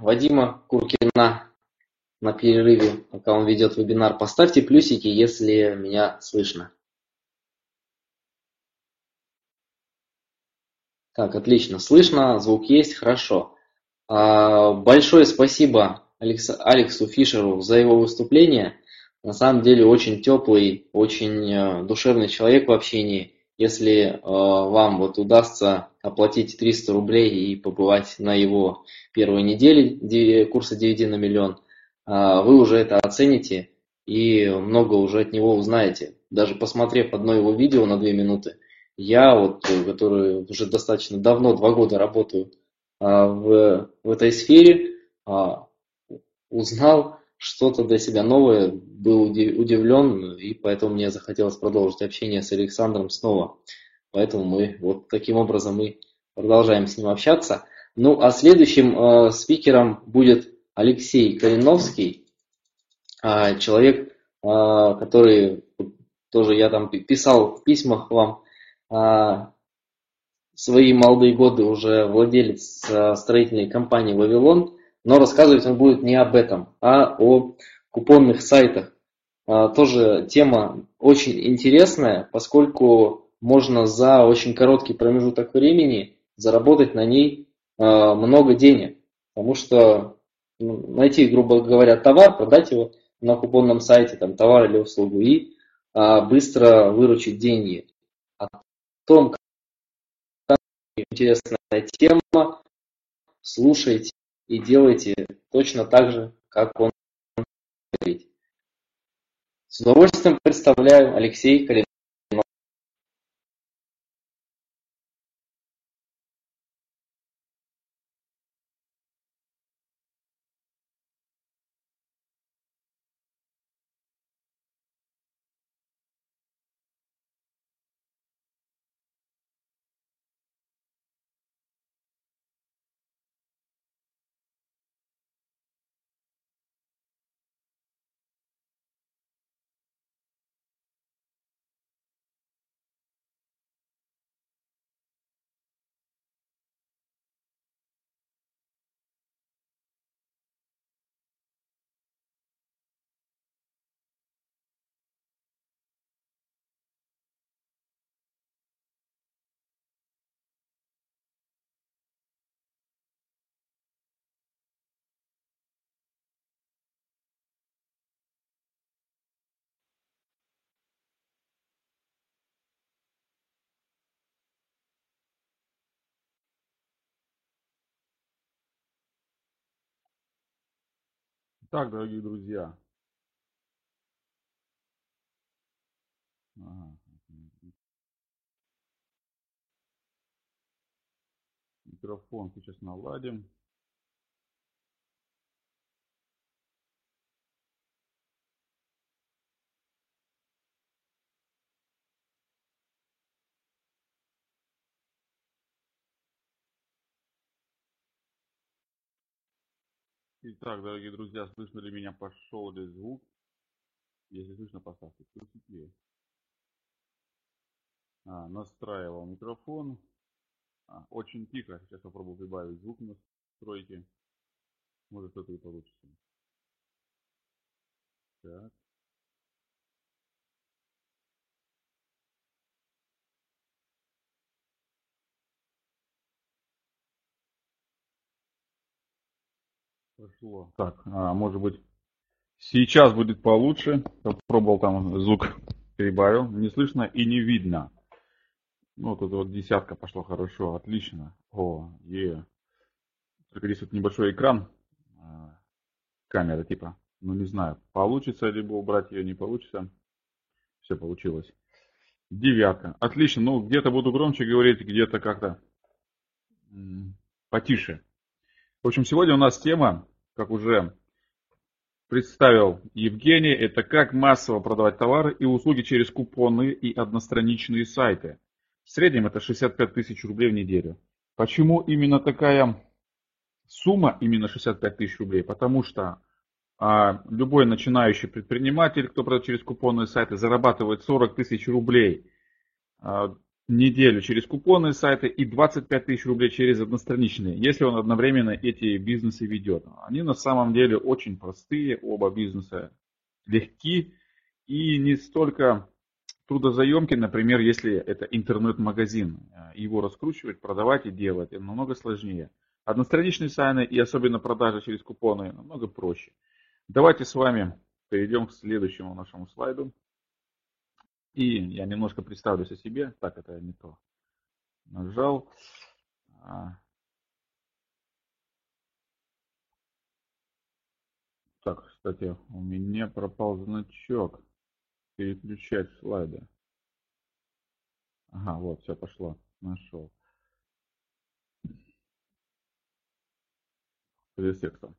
Вадима Куркина на перерыве, пока он ведет вебинар. Поставьте плюсики, если меня слышно. Так, отлично. Слышно, звук есть, хорошо. А, большое спасибо Алексу Фишеру за его выступление. На самом деле очень теплый, очень э, душевный человек в общении. Если э, вам вот удастся оплатить 300 рублей и побывать на его первой неделе курса DVD на миллион, э, вы уже это оцените и много уже от него узнаете. Даже посмотрев одно его видео на 2 минуты, я, вот, который уже достаточно давно, два года работаю в, в этой сфере, узнал что-то для себя новое, был удивлен, и поэтому мне захотелось продолжить общение с Александром снова. Поэтому мы вот таким образом мы продолжаем с ним общаться. Ну, а следующим э, спикером будет Алексей Калиновский, э, человек, э, который тоже я там писал в письмах вам, э, свои молодые годы уже владелец э, строительной компании «Вавилон», но рассказывать он будет не об этом, а о купонных сайтах. А, тоже тема очень интересная, поскольку можно за очень короткий промежуток времени заработать на ней а, много денег. Потому что ну, найти, грубо говоря, товар, продать его на купонном сайте, там, товар или услугу, и а, быстро выручить деньги. О том, как интересная тема, слушайте и делайте точно так же, как он говорит. С удовольствием представляю Алексей Калинов. Так, дорогие друзья. Ага. Микрофон сейчас наладим. Итак, дорогие друзья, слышно ли меня? Пошел ли звук? Если слышно, поставьте плюсики. А, настраивал микрофон. А, очень тихо. Сейчас попробую прибавить звук на настройки. Может что-то и получится. Так. Пошло. Так, а, может быть, сейчас будет получше. Попробовал там звук прибавил. Не слышно и не видно. Ну, тут вот десятка пошла хорошо, отлично. О, е. Только здесь вот небольшой экран. А, камера типа. Ну, не знаю, получится либо убрать ее, не получится. Все получилось. Девятка. Отлично. Ну, где-то буду громче говорить, где-то как-то потише. В общем, сегодня у нас тема как уже представил Евгений, это как массово продавать товары и услуги через купоны и одностраничные сайты. В среднем это 65 тысяч рублей в неделю. Почему именно такая сумма, именно 65 тысяч рублей? Потому что а, любой начинающий предприниматель, кто продает через купонные сайты, зарабатывает 40 тысяч рублей а, неделю через купонные сайты и 25 тысяч рублей через одностраничные, если он одновременно эти бизнесы ведет. Они на самом деле очень простые, оба бизнеса легки и не столько трудозаемки, например, если это интернет-магазин. Его раскручивать, продавать и делать намного сложнее. Одностраничные сайты и особенно продажи через купоны намного проще. Давайте с вами перейдем к следующему нашему слайду. И я немножко представлюсь о себе. Так, это не то. Нажал. А. Так, кстати, у меня пропал значок. Переключать слайды. Ага, вот, все пошло. Нашел. Перед текстом.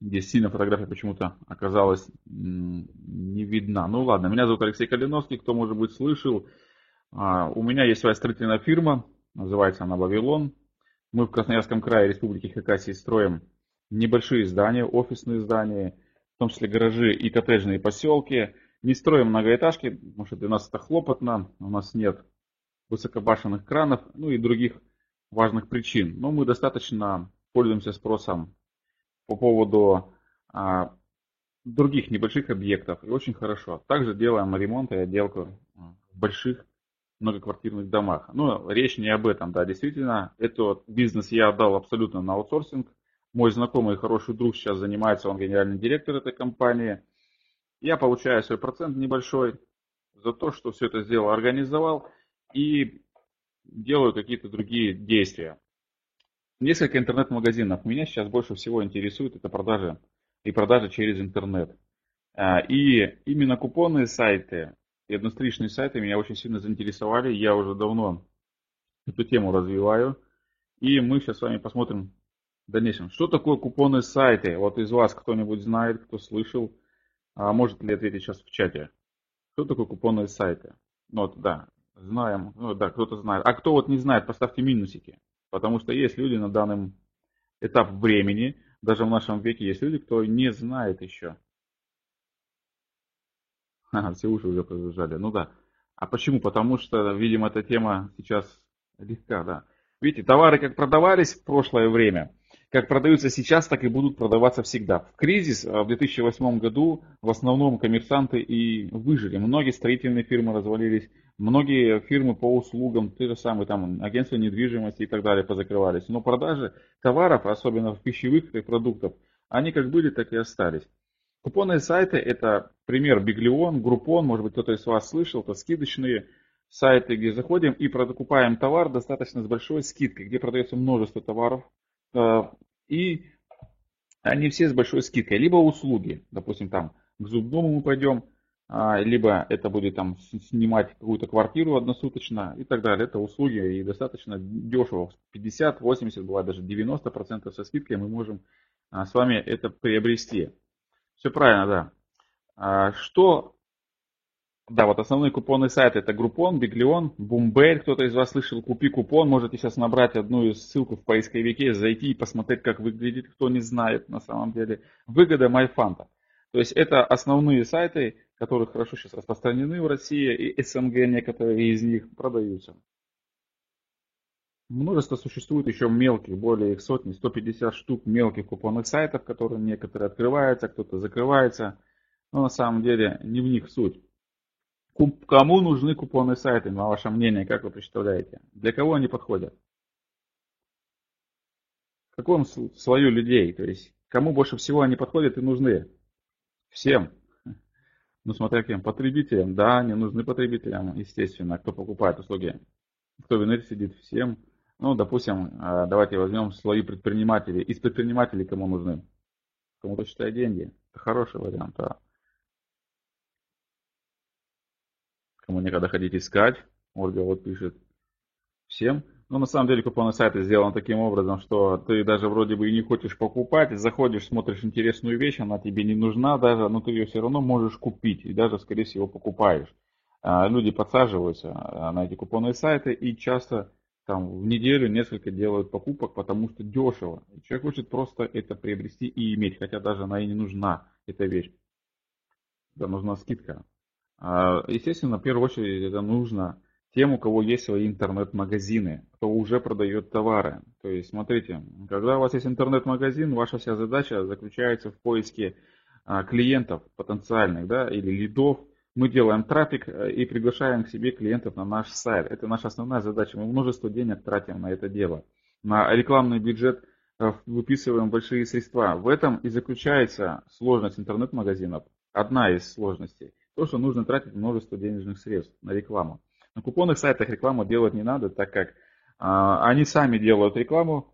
Здесь сильно фотография почему-то оказалась не видна. Ну ладно, меня зовут Алексей Калиновский, кто, может быть, слышал. А, у меня есть своя строительная фирма, называется она «Вавилон». Мы в Красноярском крае Республики Хакасии строим небольшие здания, офисные здания, в том числе гаражи и коттеджные поселки. Не строим многоэтажки, потому что для нас это хлопотно, у нас нет высокобашенных кранов, ну и других важных причин. Но мы достаточно пользуемся спросом по поводу а, других небольших объектов. И очень хорошо. Также делаем ремонт и отделку а, в больших многоквартирных домах. Но речь не об этом, да, действительно. Этот бизнес я отдал абсолютно на аутсорсинг. Мой знакомый и хороший друг сейчас занимается, он генеральный директор этой компании. Я получаю свой процент небольшой за то, что все это сделал, организовал и делаю какие-то другие действия. Несколько интернет-магазинов. Меня сейчас больше всего интересует это продажи и продажи через интернет. А, и именно купонные сайты и одностраничные сайты меня очень сильно заинтересовали. Я уже давно эту тему развиваю. И мы сейчас с вами посмотрим в дальнейшем. Что такое купонные сайты? Вот из вас кто-нибудь знает, кто слышал, а может ли ответить сейчас в чате? Что такое купонные сайты? Ну вот, да, знаем, ну да, кто-то знает. А кто вот не знает, поставьте минусики. Потому что есть люди на данном этап времени, даже в нашем веке есть люди, кто не знает еще. Ага, все уши уже побежали. Ну да. А почему? Потому что, видимо, эта тема сейчас легка, да. Видите, товары как продавались в прошлое время, как продаются сейчас, так и будут продаваться всегда. В кризис а, в 2008 году в основном коммерсанты и выжили. Многие строительные фирмы развалились, многие фирмы по услугам, те же самые там агентства недвижимости и так далее позакрывались. Но продажи товаров, особенно пищевых продуктов, они как были, так и остались. Купонные сайты это пример Биглион, Группон, может быть кто-то из вас слышал, это скидочные сайты, где заходим и покупаем товар достаточно с большой скидкой, где продается множество товаров. Э, и они все с большой скидкой. Либо услуги, допустим, там к зубному мы пойдем, а, либо это будет там снимать какую-то квартиру односуточно и так далее. Это услуги и достаточно дешево. 50, 80, бывает даже 90% со скидкой мы можем а, с вами это приобрести. Все правильно, да. А, что да, вот основные купонные сайты это Groupon, Биглион, Бумбель. Кто-то из вас слышал, купи купон. Можете сейчас набрать одну из ссылку в поисковике, зайти и посмотреть, как выглядит, кто не знает на самом деле. Выгода Майфанта. То есть это основные сайты, которые хорошо сейчас распространены в России и СНГ, некоторые из них продаются. Множество существует еще мелких, более их сотни, 150 штук мелких купонных сайтов, которые некоторые открываются, кто-то закрывается. Но на самом деле не в них суть. Кому нужны купонные сайты, на ваше мнение, как вы представляете? Для кого они подходят? В каком слою людей? То есть, кому больше всего они подходят и нужны? Всем. Ну, смотря кем. Потребителям. Да, они нужны потребителям, естественно. Кто покупает услуги. Кто в интернете сидит, всем. Ну, допустим, а, давайте возьмем слои предпринимателей. Из предпринимателей кому нужны? Кому-то считает деньги. Это хороший вариант, да. Кому некогда ходить искать. Ольга вот пишет всем. Но на самом деле купонный сайт сделан таким образом, что ты даже вроде бы и не хочешь покупать, заходишь, смотришь интересную вещь, она тебе не нужна даже, но ты ее все равно можешь купить и даже, скорее всего, покупаешь. А, люди подсаживаются а, на эти купонные сайты и часто там в неделю несколько делают покупок, потому что дешево. Человек хочет просто это приобрести и иметь, хотя даже она и не нужна, эта вещь. Да, нужна скидка. А, естественно, в первую очередь это нужно тем, у кого есть свои интернет-магазины, кто уже продает товары. То есть, смотрите, когда у вас есть интернет-магазин, ваша вся задача заключается в поиске а, клиентов потенциальных, да, или лидов. Мы делаем трафик э, и приглашаем к себе клиентов на наш сайт. Это наша основная задача. Мы множество денег тратим на это дело. На рекламный бюджет э, выписываем большие средства. В этом и заключается сложность интернет-магазинов. Одна из сложностей. То, что нужно тратить множество денежных средств на рекламу. На купонных сайтах рекламу делать не надо, так как а, они сами делают рекламу,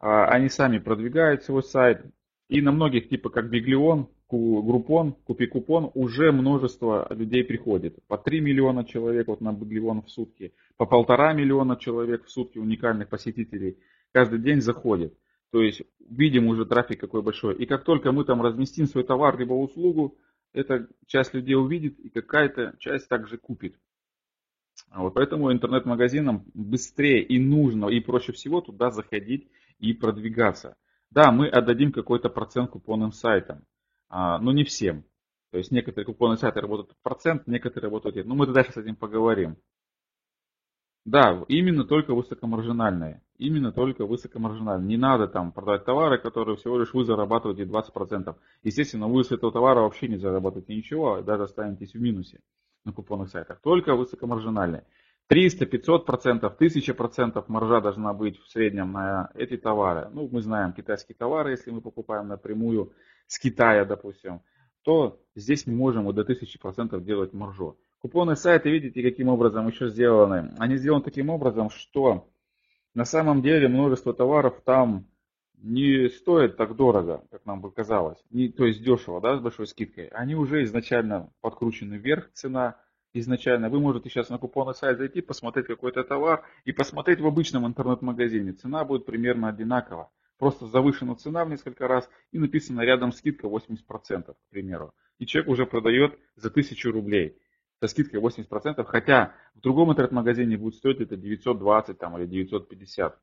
а, они сами продвигают свой сайт. И на многих, типа как Биглион, Группон, Купи Купон, уже множество людей приходит. По 3 миллиона человек вот на Биглион в сутки, по полтора миллиона человек в сутки уникальных посетителей каждый день заходит. То есть видим уже трафик какой большой. И как только мы там разместим свой товар либо услугу, эта часть людей увидит и какая-то часть также купит. Вот поэтому интернет-магазинам быстрее и нужно, и проще всего туда заходить и продвигаться. Да, мы отдадим какой-то процент купонным сайтам, а, но не всем. То есть некоторые купонные сайты работают процент, некоторые работают нет. Но мы дальше с этим поговорим. Да, именно только высокомаржинальные. Именно только высокомаржинальные. Не надо там продать товары, которые всего лишь вы зарабатываете 20%. Естественно, вы с этого товара вообще не зарабатываете ничего, даже останетесь в минусе на купонных сайтах, только высокомаржинальные. 300, 500 процентов, 1000 процентов маржа должна быть в среднем на эти товары. Ну, мы знаем китайские товары, если мы покупаем напрямую с Китая, допустим, то здесь мы можем вот до 1000 процентов делать маржу. Купонные сайты, видите, каким образом еще сделаны? Они сделаны таким образом, что на самом деле множество товаров там не стоят так дорого, как нам бы казалось, не, то есть дешево, да, с большой скидкой, они уже изначально подкручены вверх, цена изначально. Вы можете сейчас на купонный сайт зайти, посмотреть какой-то товар и посмотреть в обычном интернет-магазине. Цена будет примерно одинакова. Просто завышена цена в несколько раз и написано рядом скидка 80%, к примеру. И человек уже продает за 1000 рублей со скидкой 80%, хотя в другом интернет-магазине будет стоить это 920 там, или 950.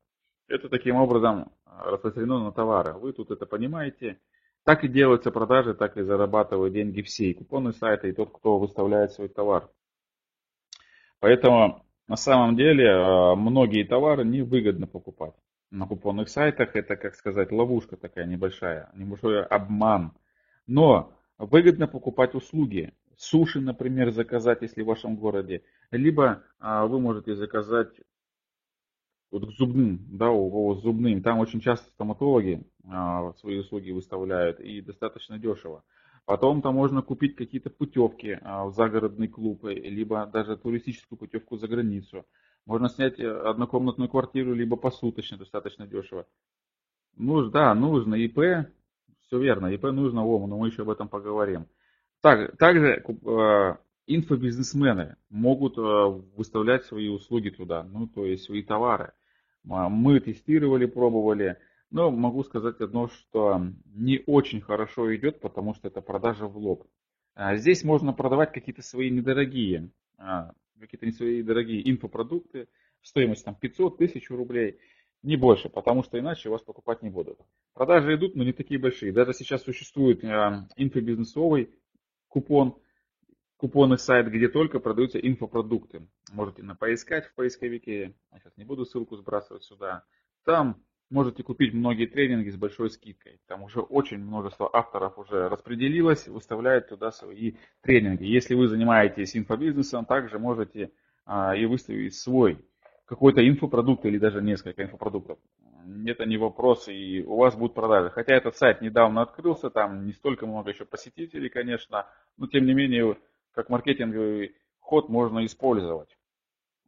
Это таким образом а, распространено на товары. Вы тут это понимаете. Так и делаются продажи, так и зарабатывают деньги все. И купонные сайты, и тот, кто выставляет свой товар. Поэтому на самом деле а, многие товары невыгодно покупать. На купонных сайтах это, как сказать, ловушка такая небольшая, небольшой обман. Но выгодно покупать услуги. Суши, например, заказать, если в вашем городе. Либо а, вы можете заказать вот к зубным, да, у кого зубным, там очень часто стоматологи а, свои услуги выставляют и достаточно дешево. Потом там можно купить какие-то путевки а, в загородный клуб, э, либо даже туристическую путевку за границу. Можно снять э, однокомнатную квартиру, либо посуточно, достаточно дешево. Ну, да, нужно ИП, все верно, ИП нужно ОМ, но мы еще об этом поговорим. Так, также э, инфобизнесмены могут э, выставлять свои услуги туда, ну, то есть свои товары. Мы тестировали, пробовали, но могу сказать одно, что не очень хорошо идет, потому что это продажа в лоб. А, здесь можно продавать какие-то свои недорогие, а, какие-то не свои дорогие инфопродукты, стоимость там 500 тысяч рублей, не больше, потому что иначе вас покупать не будут. Продажи идут, но не такие большие. Даже сейчас существует инфобизнесовый купон, купонный сайт, где только продаются инфопродукты. Можете на поискать в поисковике, я сейчас не буду ссылку сбрасывать сюда. Там можете купить многие тренинги с большой скидкой. Там уже очень множество авторов уже распределилось, выставляют туда свои тренинги. Если вы занимаетесь инфобизнесом, также можете а, и выставить свой какой-то инфопродукт или даже несколько инфопродуктов. Это не вопрос, и у вас будут продажи. Хотя этот сайт недавно открылся, там не столько много еще посетителей, конечно, но тем не менее как маркетинговый ход можно использовать.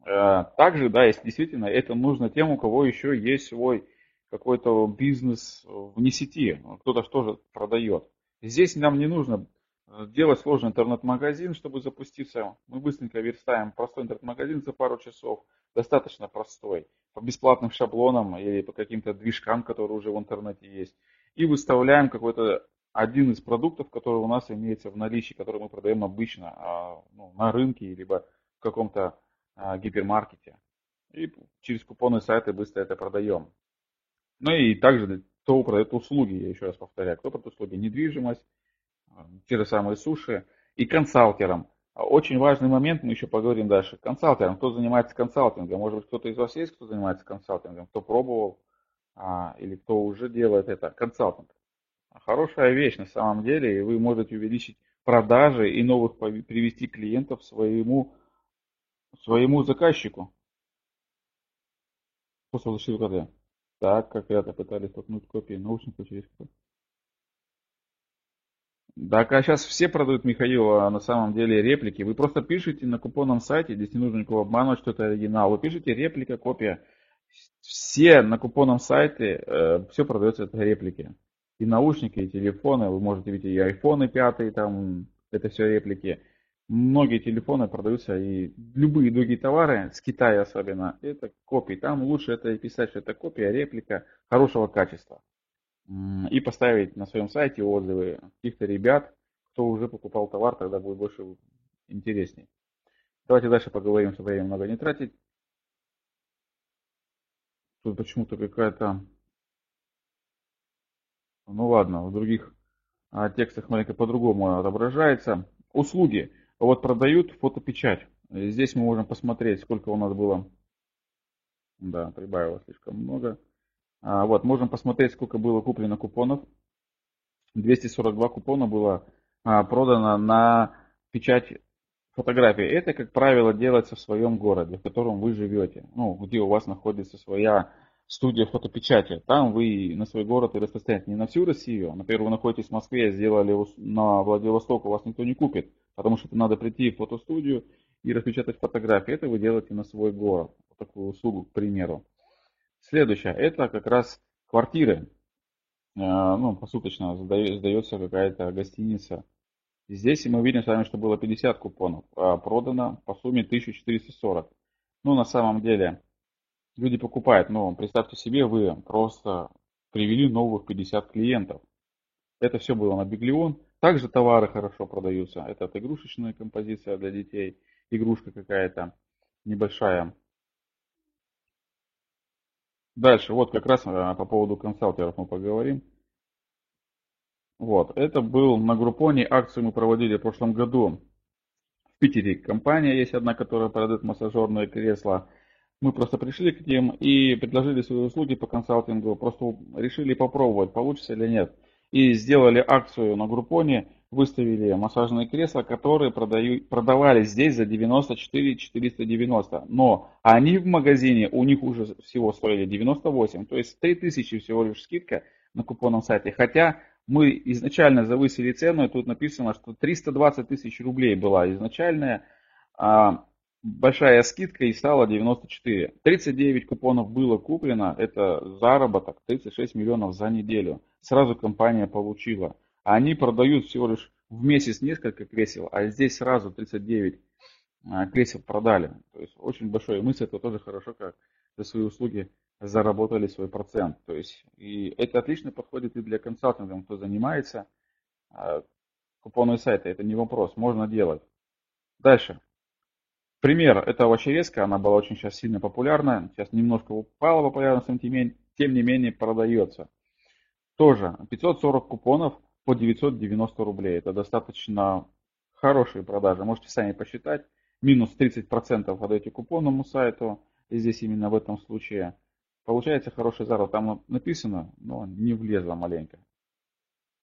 Э, также, да, если действительно это нужно тем, у кого еще есть свой какой-то бизнес вне сети, кто-то что же продает. Здесь нам не нужно э, делать сложный интернет-магазин, чтобы запуститься. Мы быстренько верстаем простой интернет-магазин за пару часов, достаточно простой, по бесплатным шаблонам или по каким-то движкам, которые уже в интернете есть. И выставляем какой-то один из продуктов, который у нас имеется в наличии, который мы продаем обычно а, ну, на рынке, либо в каком-то а, гипермаркете. И через купонные сайты быстро это продаем. Ну и также кто продает услуги, я еще раз повторяю, кто продает услуги, недвижимость, а, те же самые суши и консалтерам. Очень важный момент, мы еще поговорим дальше. Консалтинг. Кто занимается консалтингом? Может быть, кто-то из вас есть, кто занимается консалтингом, кто пробовал а, или кто уже делает это? Консалтинг. Хорошая вещь на самом деле, и вы можете увеличить продажи и новых привести клиентов своему, своему заказчику. После получил КД. Так, как это пытались толкнуть копии наушников через кто? Так, а сейчас все продают Михаила на самом деле реплики. Вы просто пишете на купонном сайте, здесь не нужно никого обманывать, что это оригинал. Вы пишете реплика, копия. Все на купонном сайте, э, все продается это реплики. И наушники, и телефоны, вы можете видеть и айфоны пятые, там, это все реплики. Многие телефоны продаются и любые другие товары, с Китая особенно, это копии. Там лучше это писать, что это копия, реплика хорошего качества и поставить на своем сайте отзывы каких-то ребят, кто уже покупал товар, тогда будет больше интереснее. Давайте дальше поговорим, чтобы время много не тратить. Тут почему-то какая-то... Ну ладно, в других а, текстах маленько по-другому отображается. Услуги. Вот продают фотопечать. Здесь мы можем посмотреть, сколько у нас было. Да, прибавилось слишком много. А, вот, можем посмотреть, сколько было куплено купонов. 242 купона было а, продано на печать фотографии. Это, как правило, делается в своем городе, в котором вы живете. Ну, где у вас находится своя студия фотопечати. Там вы на свой город и распространяете не на всю Россию. Например, вы находитесь в Москве, сделали на Владивосток, у вас никто не купит, потому что надо прийти в фотостудию и распечатать фотографии. Это вы делаете на свой город. Вот такую услугу, к примеру. Следующее, это как раз квартиры. А, ну, посуточно сдается какая-то гостиница. Здесь мы видим с вами, что было 50 купонов, а продано по сумме 1440. Ну, на самом деле, люди покупают, но представьте себе, вы просто привели новых 50 клиентов. Это все было на Биглион. Также товары хорошо продаются. Это игрушечная композиция для детей, игрушка какая-то небольшая. Дальше, вот как раз э, по поводу консалтеров мы поговорим. Вот, это был на Группоне, акцию мы проводили в прошлом году. В Питере компания есть одна, которая продает массажерные кресла. Мы просто пришли к ним и предложили свои услуги по консалтингу, просто решили попробовать, получится или нет. И сделали акцию на Группоне выставили массажные кресла, которые продаю, продавались здесь за 94 490. Но они в магазине, у них уже всего стоили 98. То есть 3000 всего лишь скидка на купонном сайте. Хотя мы изначально завысили цену, и тут написано, что 320 тысяч рублей была изначальная а, большая скидка и стала 94. 39 купонов было куплено, это заработок 36 миллионов за неделю. Сразу компания получила. Они продают всего лишь в месяц несколько кресел, а здесь сразу 39 а, кресел продали. То есть очень большой. Мы с этого тоже хорошо, как за свои услуги заработали свой процент. То есть и это отлично подходит и для консалтинга, кто занимается. А, купонные сайты, это не вопрос, можно делать. Дальше. Пример, это овощерезка, она была очень сейчас сильно популярна, сейчас немножко упала популярность, тем не менее продается. Тоже 540 купонов по 990 рублей. Это достаточно хорошие продажи. Можете сами посчитать. Минус 30% отдаете купонному сайту. И здесь именно в этом случае получается хороший заработок. Там написано, но не влезло маленько.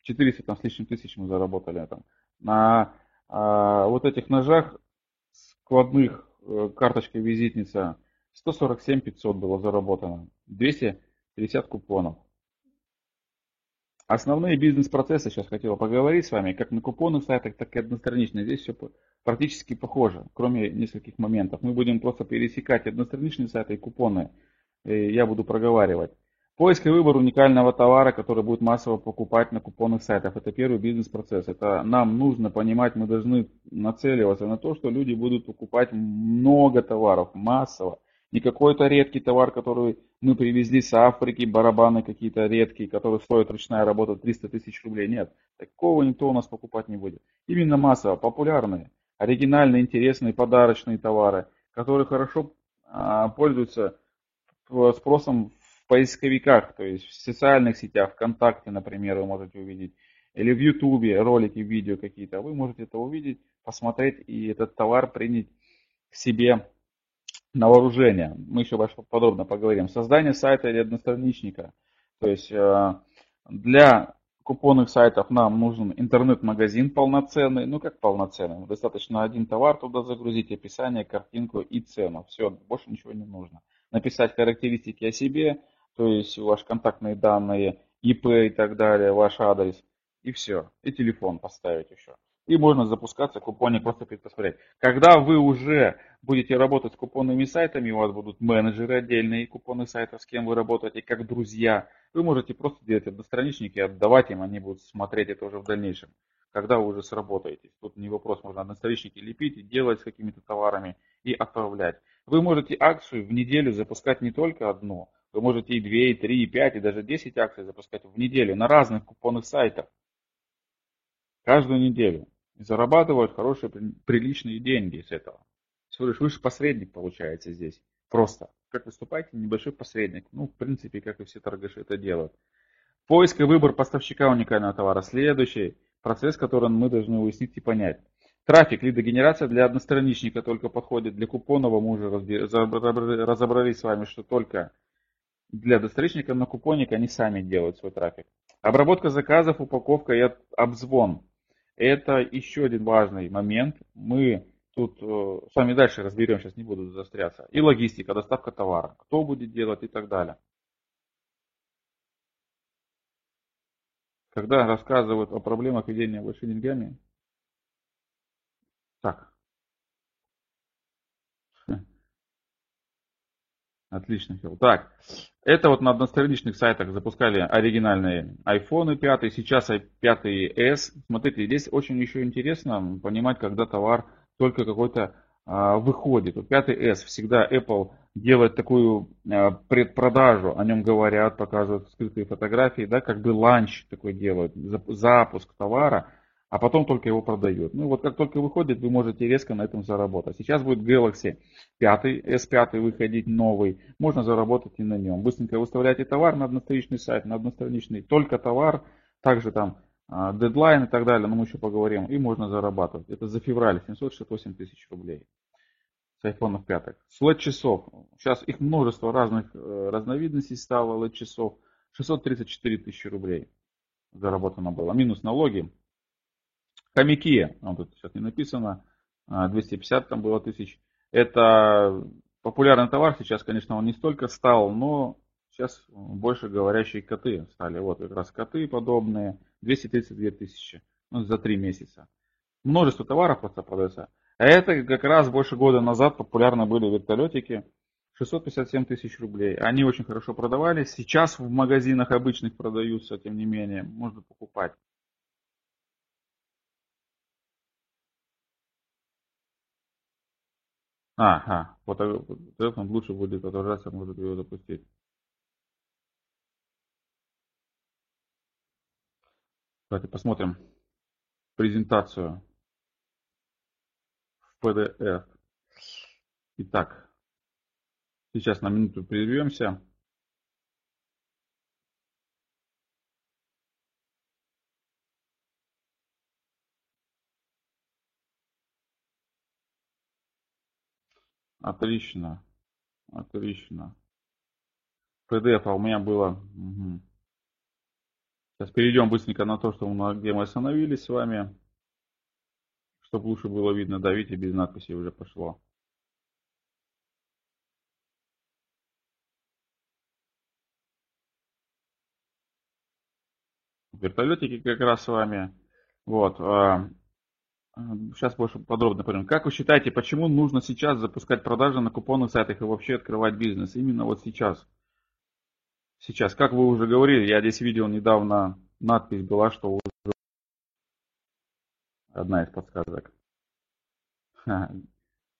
400 там, с лишним тысяч мы заработали. Там. На а, вот этих ножах складных э, карточка визитница 147 500 было заработано. 250 купонов. Основные бизнес-процессы сейчас хотела поговорить с вами, как на купонных сайтах, так и одностранично. Здесь все практически похоже, кроме нескольких моментов. Мы будем просто пересекать одностраничные сайты и купоны. И я буду проговаривать. Поиск и выбор уникального товара, который будет массово покупать на купонных сайтах. Это первый бизнес-процесс. Это нам нужно понимать, мы должны нацеливаться на то, что люди будут покупать много товаров, массово. Не какой-то редкий товар, который мы привезли с Африки, барабаны какие-то редкие, которые стоят ручная работа 300 тысяч рублей. Нет, такого никто у нас покупать не будет. Именно массово, популярные, оригинальные, интересные, подарочные товары, которые хорошо а, пользуются спросом в поисковиках, то есть в социальных сетях, ВКонтакте, например, вы можете увидеть. или в Ютубе ролики, видео какие-то, вы можете это увидеть, посмотреть и этот товар принять к себе на вооружение. Мы еще подробно поговорим. Создание сайта или одностраничника. То есть э, для купонных сайтов нам нужен интернет-магазин полноценный. Ну как полноценный? Достаточно один товар туда загрузить, описание, картинку и цену. Все, больше ничего не нужно. Написать характеристики о себе, то есть ваши контактные данные, ИП и так далее, ваш адрес. И все. И телефон поставить еще и можно запускаться купонник просто посмотреть. Когда вы уже будете работать с купонными сайтами, у вас будут менеджеры отдельные купонных сайтов, с кем вы работаете, как друзья, вы можете просто делать одностраничники, отдавать им, они будут смотреть это уже в дальнейшем, когда вы уже сработаете. Тут не вопрос, можно одностраничники лепить и делать с какими-то товарами и отправлять. Вы можете акцию в неделю запускать не только одну, вы можете и 2, и 3, и 5, и даже 10 акций запускать в неделю на разных купонных сайтах. Каждую неделю и зарабатывают хорошие, приличные деньги с этого. Всего лишь выше посредник получается здесь. Просто. Как выступаете, небольшой посредник. Ну, в принципе, как и все торгаши это делают. Поиск и выбор поставщика уникального товара. Следующий процесс, который мы должны уяснить и понять. Трафик, лидогенерация для одностраничника только подходит. Для купонного мы уже разобрались с вами, что только для одностраничника на купонник они сами делают свой трафик. Обработка заказов, упаковка и обзвон. Это еще один важный момент. Мы тут э, с вами дальше разберем, сейчас не буду застряться. И логистика, доставка товара. Кто будет делать и так далее. Когда рассказывают о проблемах ведения большими деньгами. Так. Отлично, Фил. Так, это вот на одностраничных сайтах запускали оригинальные iPhone 5, сейчас 5s. Смотрите, здесь очень еще интересно понимать, когда товар только какой-то а, выходит. Вот 5s всегда Apple делает такую а, предпродажу, о нем говорят, показывают скрытые фотографии, да, как бы ланч такой делают, запуск товара а потом только его продает. Ну вот как только выходит, вы можете резко на этом заработать. Сейчас будет Galaxy 5, S5 выходить новый, можно заработать и на нем. Быстренько выставляете товар на одностраничный сайт, на одностраничный, только товар, также там дедлайн и так далее, но мы еще поговорим, и можно зарабатывать. Это за февраль 768 тысяч рублей с iPhone 5. С LED часов, сейчас их множество разных э, разновидностей стало LED часов, 634 тысячи рублей заработано было, минус налоги, Хомяки, вот тут сейчас не написано, 250 а, там было тысяч. Это популярный товар, сейчас, конечно, он не столько стал, но сейчас больше говорящие коты стали. Вот как раз коты подобные, 232 тысячи ну, за три месяца. Множество товаров просто продается. А это как раз больше года назад популярны были вертолетики. 657 тысяч рублей. Они очень хорошо продавались. Сейчас в магазинах обычных продаются, тем не менее, можно покупать. Ага, вот телефон лучше будет отображаться, может его запустить. Давайте посмотрим презентацию в PDF. Итак, сейчас на минуту прервемся. Отлично. Отлично. PDF а у меня было. Угу. Сейчас перейдем быстренько на то, что мы, где мы остановились с вами. Чтобы лучше было видно. Да, видите, без надписи уже пошло. Вертолетики как раз с вами. Вот. Сейчас больше подробно поговорим. Как вы считаете, почему нужно сейчас запускать продажи на купонных сайтах и вообще открывать бизнес? Именно вот сейчас. Сейчас, как вы уже говорили, я здесь видел недавно надпись была, что уже одна из подсказок.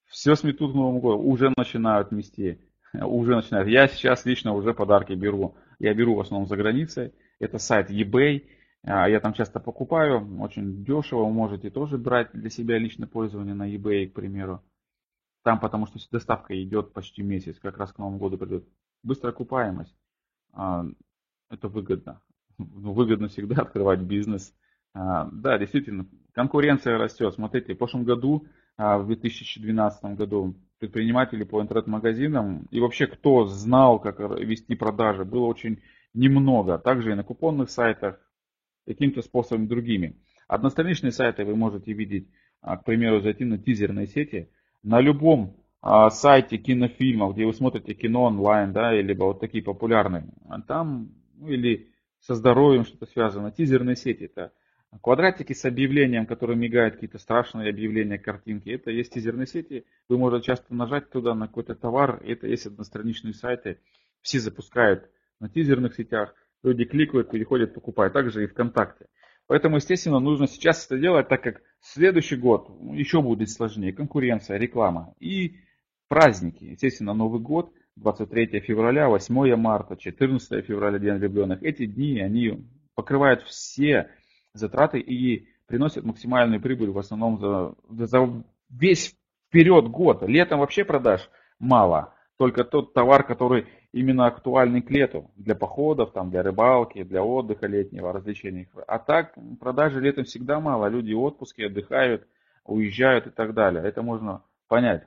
Все сметут к Новому году, уже начинают мести. Уже начинают. Я сейчас лично уже подарки беру. Я беру в основном за границей. Это сайт eBay. А, я там часто покупаю, очень дешево, вы можете тоже брать для себя личное пользование на eBay, к примеру. Там потому что доставка идет почти месяц, как раз к Новому году придет. Быстрая окупаемость. А, это выгодно. Ну, выгодно всегда открывать бизнес А, да, действительно, конкуренция растет. Смотрите, в прошлом году, в 2012 году, предприниматели по интернет-магазинам и вообще кто знал, как вести продажи, было очень немного. Также и на купонных сайтах, каким-то способами другими. Одностраничные сайты вы можете видеть, а, к примеру, зайти на тизерные сети. На любом сайте кинофильмов, где вы смотрите кино онлайн, да, или вот такие популярные, там, ну, или со здоровьем что-то связано, тизерные сети, это Квадратики с объявлением, которые мигают, какие-то страшные объявления, картинки, это есть тизерные сети. Вы можете часто нажать туда на какой-то товар, это есть одностраничные сайты. Все запускают на тизерных сетях, люди кликают, переходят, покупают. Также и ВКонтакте. Поэтому, естественно, нужно сейчас это делать, так как следующий год еще будет сложнее. Конкуренция, реклама и праздники. Естественно, Новый год, 23 февраля, 8 марта, 14 февраля, День влюбленных. Эти дни, они покрывают все затраты и приносят максимальную прибыль в основном за, за весь вперед год. Летом вообще продаж мало. Только тот товар, который именно актуальный к лету. Для походов, там, для рыбалки, для отдыха летнего, развлечений. А так продажи летом всегда мало. Люди в отдыхают, уезжают и так далее. Это можно понять.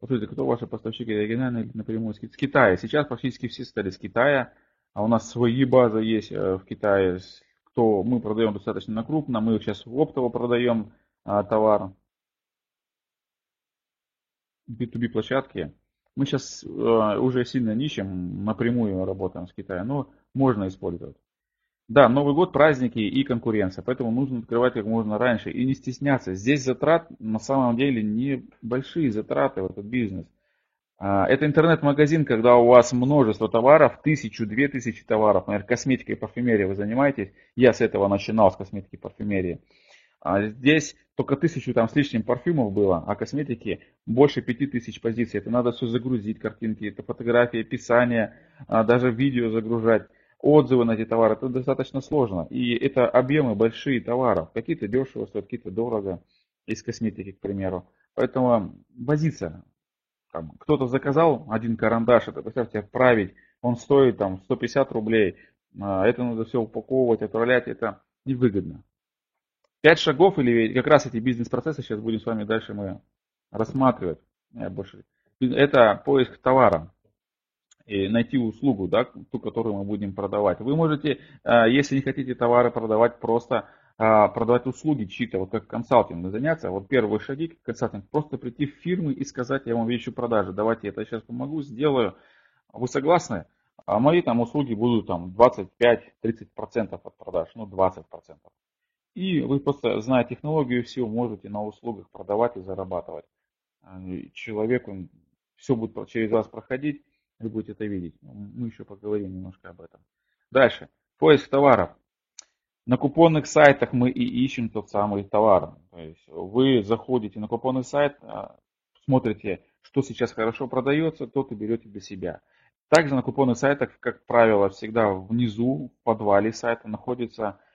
Посмотрите, кто ваши поставщики региональные или напрямую с Китая? Сейчас практически все стали с Китая. А у нас свои базы есть э, в Китае, кто мы продаем достаточно крупно, мы сейчас оптово продаем а, товар. B2B площадки. Мы сейчас э, уже сильно нищим, напрямую работаем с Китаем, но можно использовать. Да, Новый год, праздники и конкуренция, поэтому нужно открывать как можно раньше и не стесняться. Здесь затрат на самом деле небольшие затраты в этот бизнес. А, это интернет-магазин, когда у вас множество товаров, тысячу, две тысячи товаров. Например, косметикой и парфюмерией вы занимаетесь. Я с этого начинал, с косметики и парфюмерии. А здесь только тысячу там с лишним парфюмов было, а косметики больше пяти тысяч позиций. Это надо все загрузить, картинки, это фотографии, описание, а, даже видео загружать, отзывы на эти товары. Это достаточно сложно. И это объемы большие товаров. Какие-то дешево стоят, какие-то дорого из косметики, к примеру. Поэтому возиться кто-то заказал один карандаш, это, представьте, отправить, он стоит там 150 рублей, а, это надо все упаковывать, отправлять, это невыгодно. Пять шагов или как раз эти бизнес-процессы сейчас будем с вами дальше мы рассматривать. Больше. Это поиск товара и найти услугу, да, ту, которую мы будем продавать. Вы можете, а, если не хотите товары продавать, просто а, продавать услуги чьи-то, вот как консалтинг заняться, вот первые шаги как консалтинг, просто прийти в фирмы и сказать, я вам вещи продажи, давайте я это сейчас помогу, сделаю. Вы согласны? А мои там услуги будут там 25-30% от продаж, ну 20%. И вы просто, зная технологию, все можете на услугах продавать и зарабатывать. А, человеку все будет через вас проходить, вы будете это видеть. Мы еще поговорим немножко об этом. Дальше. Поиск товаров. На купонных сайтах мы и ищем тот самый товар. То есть вы заходите на купонный сайт, а, смотрите, что сейчас хорошо продается, то и берете для себя. Также на купонных сайтах, как правило, всегда внизу, в подвале сайта находятся а,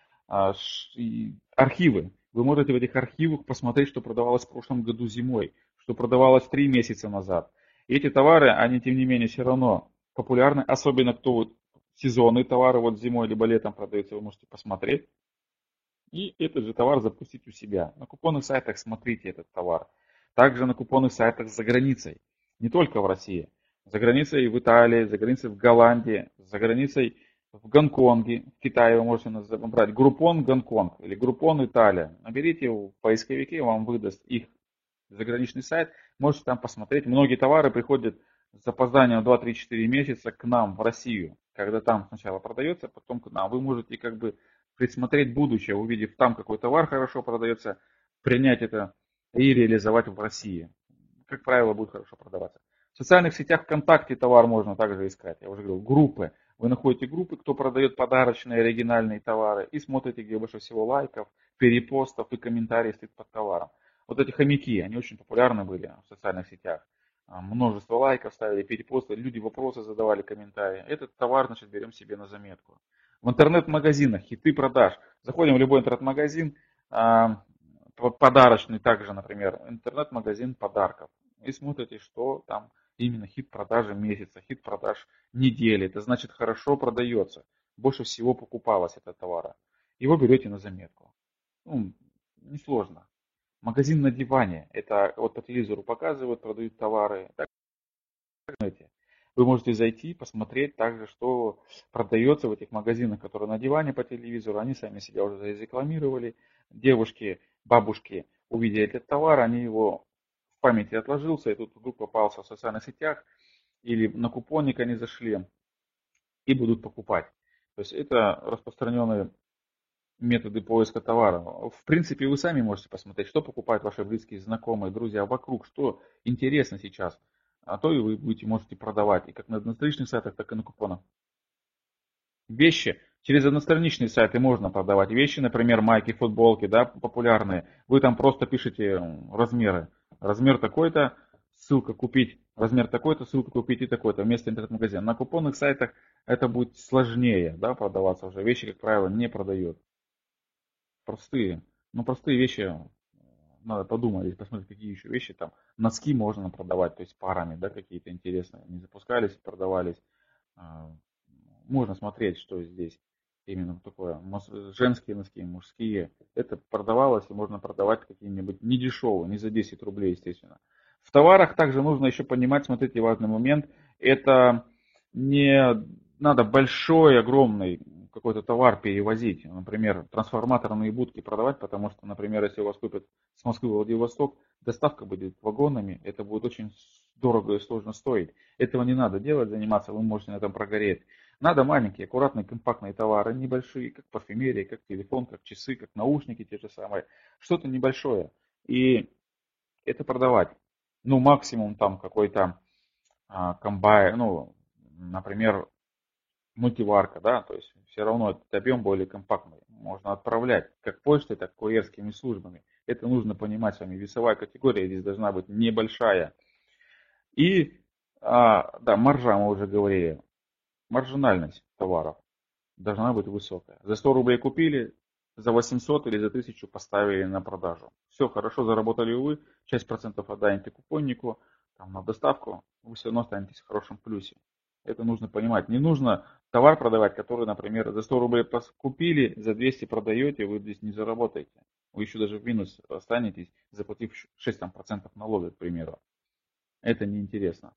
архивы. Вы можете в этих архивах посмотреть, что продавалось в прошлом году зимой, что продавалось три месяца назад. И эти товары, они тем не менее все равно популярны, особенно кто вот сезонные товары вот зимой либо летом продаются, вы можете посмотреть. И этот же товар запустить у себя. На купонных сайтах смотрите этот товар. Также на купонных сайтах за границей. Не только в России. За границей в Италии, за границей в Голландии, за границей в Гонконге, в Китае вы можете набрать Группон Гонконг или Группон Италия. Наберите в поисковике, вам выдаст их заграничный сайт. Можете там посмотреть. Многие товары приходят с запозданием 2-3-4 месяца к нам в Россию когда там сначала продается, потом к нам. Вы можете как бы присмотреть будущее, увидев там какой товар хорошо продается, принять это и реализовать в России. Как правило, будет хорошо продаваться. В социальных сетях ВКонтакте товар можно также искать. Я уже говорил, группы. Вы находите группы, кто продает подарочные оригинальные товары и смотрите, где больше всего лайков, перепостов и комментариев стоит под товаром. Вот эти хомяки, они очень популярны были в социальных сетях. А, множество лайков ставили, перепосты, люди вопросы задавали, комментарии. Этот товар, значит, берем себе на заметку. В интернет-магазинах хиты продаж. Заходим в любой интернет-магазин, а, подарочный также, например, интернет-магазин подарков. И смотрите, что там именно хит продажи месяца, хит продаж недели. Это значит хорошо продается. больше всего покупалось этого товара. Его берете на заметку. Ну, несложно. Магазин на диване. Это вот по телевизору показывают, продают товары. Так, знаете, вы можете зайти, посмотреть также, что продается в этих магазинах, которые на диване по телевизору. Они сами себя уже зарекламировали. Девушки, бабушки увидели этот товар, они его памяти отложился, и тут вдруг попался в социальных сетях, или на купоник они зашли и будут покупать. То есть это распространенные методы поиска товара. В принципе, вы сами можете посмотреть, что покупают ваши близкие, знакомые, друзья вокруг, что интересно сейчас. А то и вы будете, можете продавать и как на одностраничных сайтах, так и на купонах. Вещи. Через одностраничные сайты можно продавать вещи, например, майки, футболки, да, популярные. Вы там просто пишете размеры. Размер такой-то, ссылка купить, размер такой-то, ссылка купить и такой-то вместо интернет-магазина. На купонных сайтах это будет сложнее да, продаваться уже. Вещи, как правило, не продают. Простые. Ну, простые вещи, надо подумать, посмотреть, какие еще вещи там. Носки можно продавать, то есть парами, да, какие-то интересные. Не запускались, продавались. А, можно смотреть, что здесь именно такое. Женские носки, мужские. Это продавалось и можно продавать какие-нибудь не дешевые, не за 10 рублей, естественно. В товарах также нужно еще понимать, смотрите, важный момент. Это не надо большой, огромный какой-то товар перевозить, например, трансформаторные будки продавать, потому что, например, если у вас купят с Москвы в Владивосток, доставка будет вагонами, это будет очень дорого и сложно стоить. Этого не надо делать, заниматься, вы можете на этом прогореть. Надо маленькие, аккуратные, компактные товары, небольшие, как парфюмерия, как телефон, как часы, как наушники те же самые. Что-то небольшое. И это продавать. Ну, максимум там какой-то а, комбайн, ну, например, мультиварка, да, то есть все равно этот объем более компактный. Можно отправлять как почтой, так и курьерскими службами. Это нужно понимать с вами. Весовая категория здесь должна быть небольшая. И, а, да, маржа мы уже говорили. Маржинальность товаров должна быть высокая. За 100 рублей купили, за 800 или за 1000 поставили на продажу. Все, хорошо заработали вы, часть процентов отдаете купоннику, там, на доставку, вы все равно останетесь в хорошем плюсе. Это нужно понимать. Не нужно товар продавать, который, например, за 100 рублей купили, за 200 продаете, вы здесь не заработаете. Вы еще даже в минус останетесь, заплатив 6% налога, к примеру. Это неинтересно.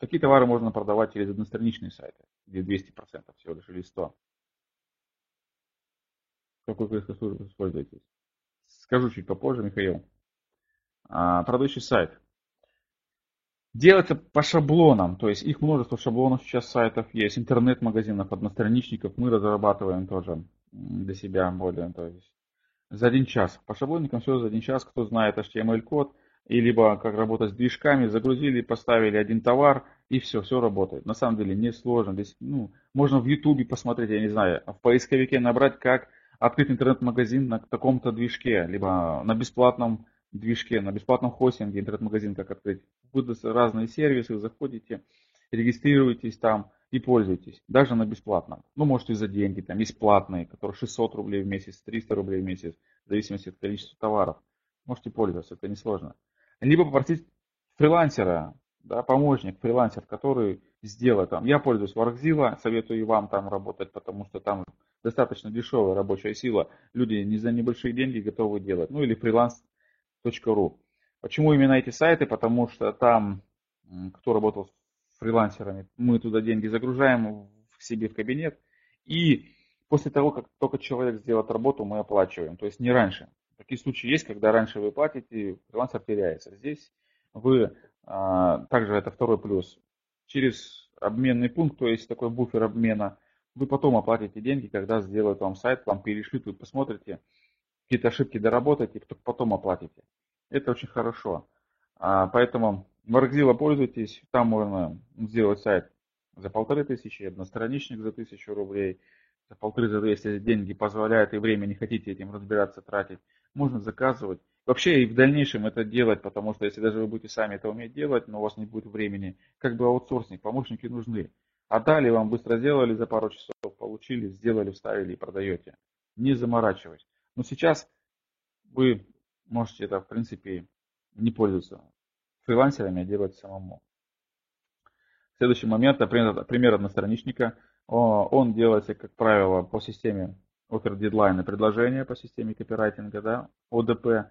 Такие товары можно продавать через одностраничные сайты, где 200% всего лишь или 100. Какой классификатор используете? Скажу чуть попозже, Михаил. А, продающий сайт. Делается по шаблонам, то есть их множество шаблонов сейчас сайтов есть, интернет-магазинов, одностраничников мы разрабатываем тоже для себя более, то есть за один час. По шаблонникам все за один час, кто знает HTML-код, и либо как работать с движками, загрузили, поставили один товар, и все, все работает. На самом деле не сложно. Здесь, ну, можно в YouTube посмотреть, я не знаю, в поисковике набрать, как открыть интернет-магазин на таком-то движке, либо на бесплатном движке, на бесплатном хостинге, интернет-магазин как открыть. Будут разные сервисы, заходите, регистрируйтесь там и пользуйтесь. Даже на бесплатном. Ну, можете за деньги, там есть платные, которые 600 рублей в месяц, 300 рублей в месяц, в зависимости от количества товаров. Можете пользоваться, это несложно. Либо попросить фрилансера, да, помощник, фрилансер, который сделает там. Я пользуюсь Workzilla, советую и вам там работать, потому что там достаточно дешевая рабочая сила. Люди не за небольшие деньги готовы делать. Ну или ру. Почему именно эти сайты? Потому что там, кто работал с фрилансерами, мы туда деньги загружаем в себе в кабинет. И после того, как только человек сделает работу, мы оплачиваем. То есть не раньше. Такие случаи есть, когда раньше вы платите, фрилансер теряется. Здесь вы, также это второй плюс, через обменный пункт, то есть такой буфер обмена, вы потом оплатите деньги, когда сделают вам сайт, вам перешлют, вы посмотрите, какие-то ошибки доработаете, потом оплатите. Это очень хорошо. А, поэтому Markzilla пользуйтесь, там можно сделать сайт за полторы тысячи, одностраничник за тысячу рублей, за полторы, за две, если деньги позволяют и время не хотите этим разбираться, тратить, можно заказывать. Вообще и в дальнейшем это делать, потому что если даже вы будете сами это уметь делать, но у вас не будет времени, как бы аутсорсинг, помощники нужны. Отдали вам, быстро сделали за пару часов, получили, сделали, вставили и продаете. Не заморачивать. Но сейчас вы можете это, в принципе, не пользоваться фрилансерами, а делать самому. Следующий момент, например, пример одностраничника. Он делается, как правило, по системе offer deadline предложения, по системе копирайтинга, да, ОДП.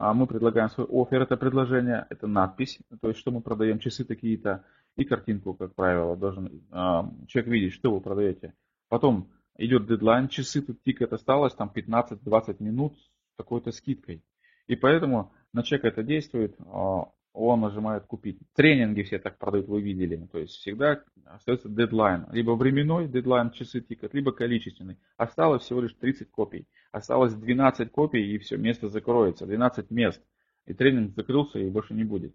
А мы предлагаем свой офер, это предложение, это надпись, то есть что мы продаем, часы такие-то, и картинку, как правило, должен а, человек видеть, что вы продаете. Потом идет дедлайн, часы, тут тикет осталось, там 15-20 минут с такой-то скидкой. И поэтому на человека это действует, а, он нажимает купить. Тренинги все так продают, вы видели. То есть всегда остается дедлайн. Либо временной дедлайн, часы тикают, либо количественный. Осталось всего лишь 30 копий. Осталось 12 копий и все, место закроется. 12 мест. И тренинг закрылся и больше не будет.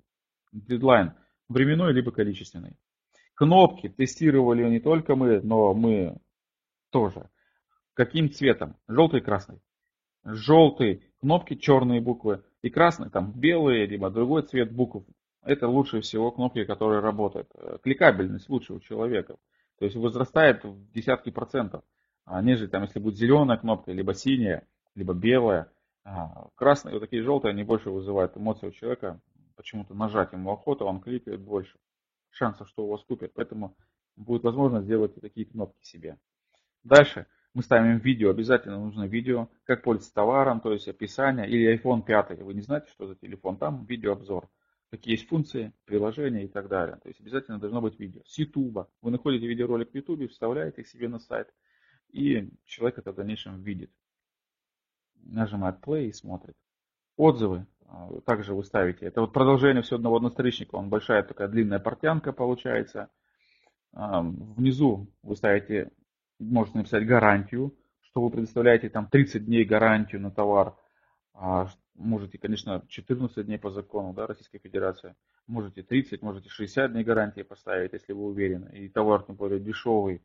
Дедлайн временной либо количественный. Кнопки тестировали не только мы, но мы тоже. Каким цветом? Желтый и красный. Желтый кнопки, черные буквы и красные, там белые, либо другой цвет букв. Это лучше всего кнопки, которые работают. Кликабельность лучше у человека. То есть возрастает в десятки процентов. А нежели там, если будет зеленая кнопка, либо синяя, либо белая. А, красные, вот такие желтые, они больше вызывают эмоции у человека. Почему-то нажать ему охота, он кликает больше. Шансов, что у вас купят. Поэтому будет возможность сделать такие кнопки себе. Дальше мы ставим видео, обязательно нужно видео, как пользоваться товаром, то есть описание, или iPhone 5, вы не знаете, что за телефон, там видеообзор, какие есть функции, приложения и так далее. То есть обязательно должно быть видео. С YouTube. Вы находите видеоролик в YouTube, вставляете их себе на сайт, и человек это в дальнейшем видит. Нажимает play и смотрит. Отзывы а, также вы ставите. Это вот продолжение все одного одностраничника. Он большая такая длинная портянка получается. А, внизу вы ставите можете написать гарантию, что вы предоставляете там 30 дней гарантию на товар. А, можете, конечно, 14 дней по закону да, Российской Федерации. Можете 30, можете 60 дней гарантии поставить, если вы уверены. И товар, тем более, дешевый.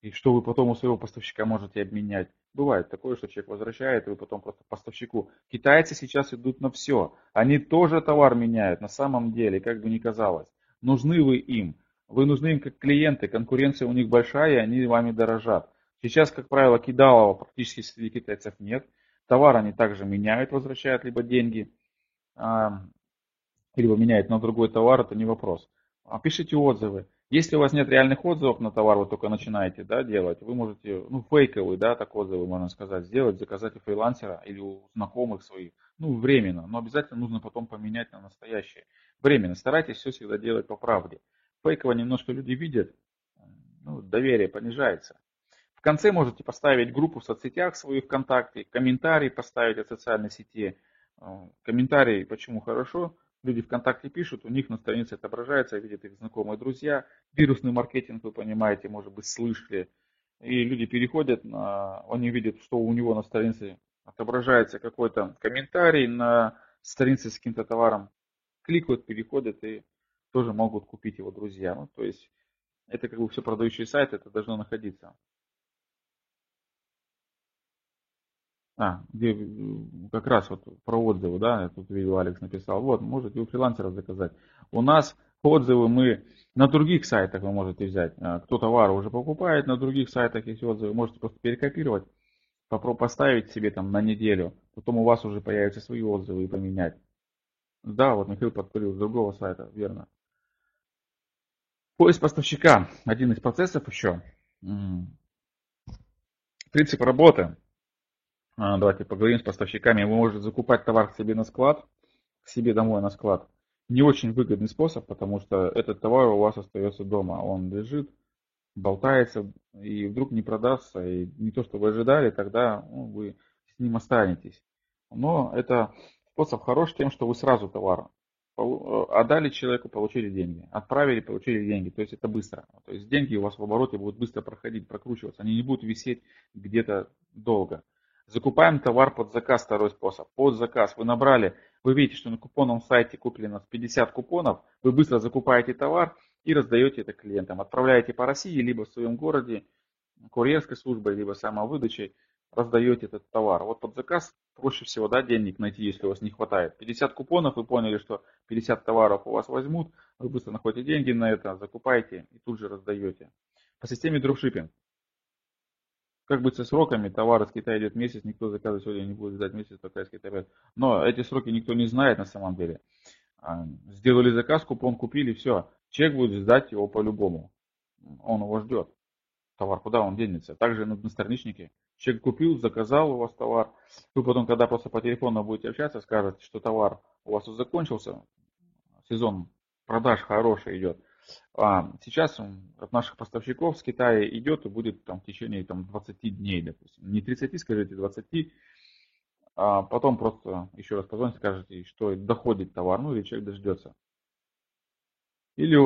И что вы потом у своего поставщика можете обменять. Бывает такое, что человек возвращает, и вы потом просто поставщику. Китайцы сейчас идут на все. Они тоже товар меняют на самом деле, как бы ни казалось. Нужны вы им. Вы нужны им как клиенты, конкуренция у них большая, и они вами дорожат. Сейчас, как правило, кидалова практически среди китайцев нет. Товар они также меняют, возвращают либо деньги, а, либо меняют на другой товар, это не вопрос. Пишите отзывы. Если у вас нет реальных отзывов на товар, вы только начинаете да, делать, вы можете, ну, фейковые, да, так отзывы, можно сказать, сделать, заказать у фрилансера или у знакомых своих, ну, временно, но обязательно нужно потом поменять на настоящее. Временно. Старайтесь все всегда делать по правде фейково немножко люди видят, ну, доверие понижается. В конце можете поставить группу в соцсетях свою ВКонтакте, комментарий поставить от социальной сети. Э, комментарий, почему хорошо, люди ВКонтакте пишут, у них на странице отображается, видят их знакомые друзья. Вирусный маркетинг, вы понимаете, может быть, слышали. И люди переходят, на, они видят, что у него на странице отображается какой-то комментарий на странице с каким-то товаром. Кликают, переходят и тоже могут купить его друзья. Ну, то есть это как бы все продающий сайт, это должно находиться. А, где как раз вот про отзывы, да, я тут видел, Алекс написал. Вот, можете у фрилансеров заказать. У нас отзывы мы на других сайтах вы можете взять. А, кто товар уже покупает, на других сайтах есть отзывы. Можете просто перекопировать, попробовать поставить себе там на неделю. Потом у вас уже появятся свои отзывы и поменять. Да, вот Михаил подпилил с другого сайта, верно. Поиск поставщика. Один из процессов еще. Принцип работы. А, давайте поговорим с поставщиками. Вы можете закупать товар к себе на склад, к себе домой на склад. Не очень выгодный способ, потому что этот товар у вас остается дома. Он лежит, болтается и вдруг не продастся. И не то, что вы ожидали, тогда ну, вы с ним останетесь. Но это способ хорош тем, что вы сразу товар отдали человеку, получили деньги. Отправили, получили деньги. То есть это быстро. То есть деньги у вас в обороте будут быстро проходить, прокручиваться. Они не будут висеть где-то долго. Закупаем товар под заказ, второй способ. Под заказ. Вы набрали, вы видите, что на купонном сайте купили на 50 купонов. Вы быстро закупаете товар и раздаете это клиентам. Отправляете по России, либо в своем городе курьерской службой, либо самовыдачей раздаете этот товар. Вот под заказ проще всего да, денег найти, если у вас не хватает. 50 купонов, вы поняли, что 50 товаров у вас возьмут, вы быстро находите деньги на это, закупаете и тут же раздаете. По системе дропшиппинг. Как быть со сроками? Товар из Китая идет месяц, никто заказывать сегодня не будет ждать месяц, пока из Китая. Но эти сроки никто не знает на самом деле. А, сделали заказ, купон купили, все. Человек будет ждать его по-любому. Он его ждет. товар, куда он денется. Также на страничнике. Человек купил, заказал у вас товар. Вы потом, когда просто по телефону будете общаться, скажете, что товар у вас уже закончился, сезон продаж хороший идет. А сейчас от наших поставщиков с Китая идет и будет там в течение там, 20 дней, допустим. Не 30, скажите, 20. А потом просто еще раз позвоните, скажете, что доходит товар, ну или человек дождется. Или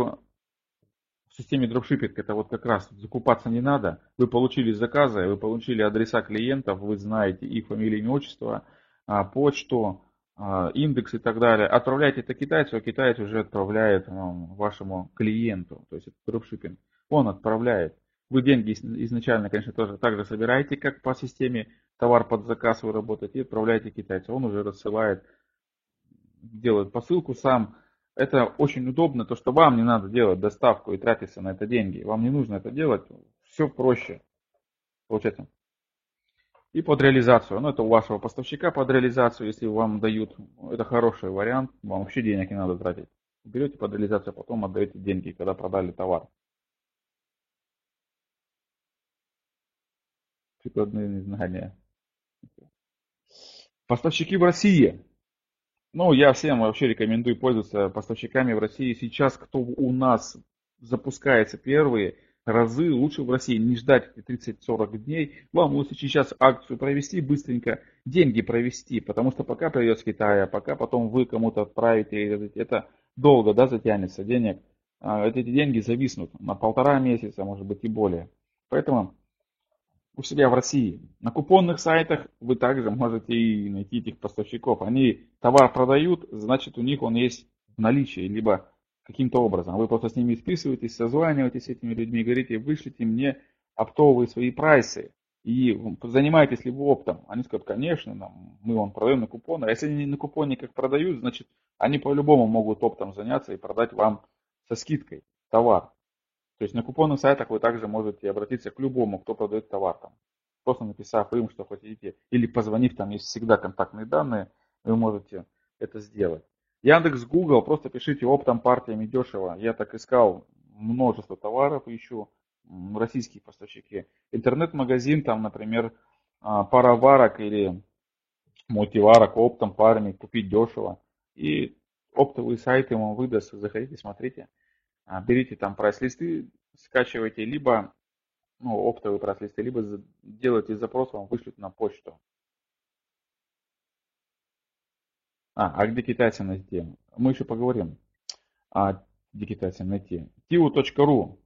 системе дропшиппинг это вот как раз закупаться не надо. Вы получили заказы, вы получили адреса клиентов, вы знаете их фамилию, имя, отчество, а, почту, а, индекс и так далее. Отправляйте это китайцу, а китаец уже отправляет ну, вашему клиенту. То есть это дропшиппинг. Он отправляет. Вы деньги изначально, конечно, тоже так же собираете, как по системе товар под заказ вы работаете и отправляете китайцу. Он уже рассылает, делает посылку сам. Это очень удобно, то что вам не надо делать доставку и тратиться на это деньги. Вам не нужно это делать. Все проще. Получается и под реализацию. Ну, это у вашего поставщика под реализацию, если вам дают. Это хороший вариант, вам вообще денег не надо тратить. Берете под реализацию, а потом отдаете деньги, когда продали товар. Прикладные знания. Поставщики в России. Ну, я всем вообще рекомендую пользоваться поставщиками в России. Сейчас кто у нас запускается первые, разы лучше в России не ждать 30-40 дней. Вам лучше сейчас акцию провести, быстренько деньги провести, потому что пока придет с Китая, пока потом вы кому-то отправите, это долго да, затянется денег. А эти деньги зависнут на полтора месяца, может быть и более. Поэтому у себя в России. На купонных сайтах вы также можете и найти этих поставщиков. Они товар продают, значит у них он есть в наличии, либо каким-то образом. Вы просто с ними списываетесь, созваниваетесь с этими людьми, говорите, вышлите мне оптовые свои прайсы и занимаетесь ли вы оптом. Они скажут, конечно, нам, мы вам продаем на купоны. А если они на купоне как продают, значит, они по-любому могут оптом заняться и продать вам со скидкой товар. То есть на купонных сайтах вы также можете обратиться к любому, кто продает товар там. Просто написав им, что хотите, или позвонив, там есть всегда контактные данные, вы можете это сделать. Яндекс, Google, просто пишите оптом партиями дешево. Я так искал множество товаров, ищу российские поставщики. Интернет-магазин, там, например, а, пароварок или мультиварок оптом парами купить дешево. И оптовые сайты ему выдаст, заходите, смотрите. А, берите там прайс-листы, скачивайте, либо ну, оптовые прайс-листы, либо делайте запрос, вам вышлют на почту. А, а где китайцы найти? Мы еще поговорим. А где китайцы найти? tiu.ru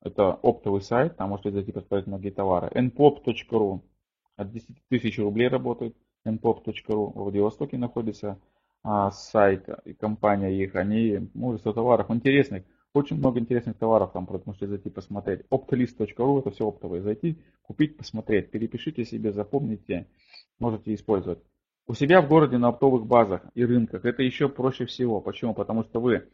это оптовый сайт, там можете зайти посмотреть многие товары. npop.ru от 10 тысяч рублей работает. npop.ru в Владивостоке находится а, сайт и компания их. Они множество товаров интересных. Очень много интересных товаров там можете зайти посмотреть. Optlist.ru это все оптовые. Зайти, купить, посмотреть. Перепишите себе, запомните, можете использовать. У себя в городе на оптовых базах и рынках это еще проще всего. Почему? Потому что вы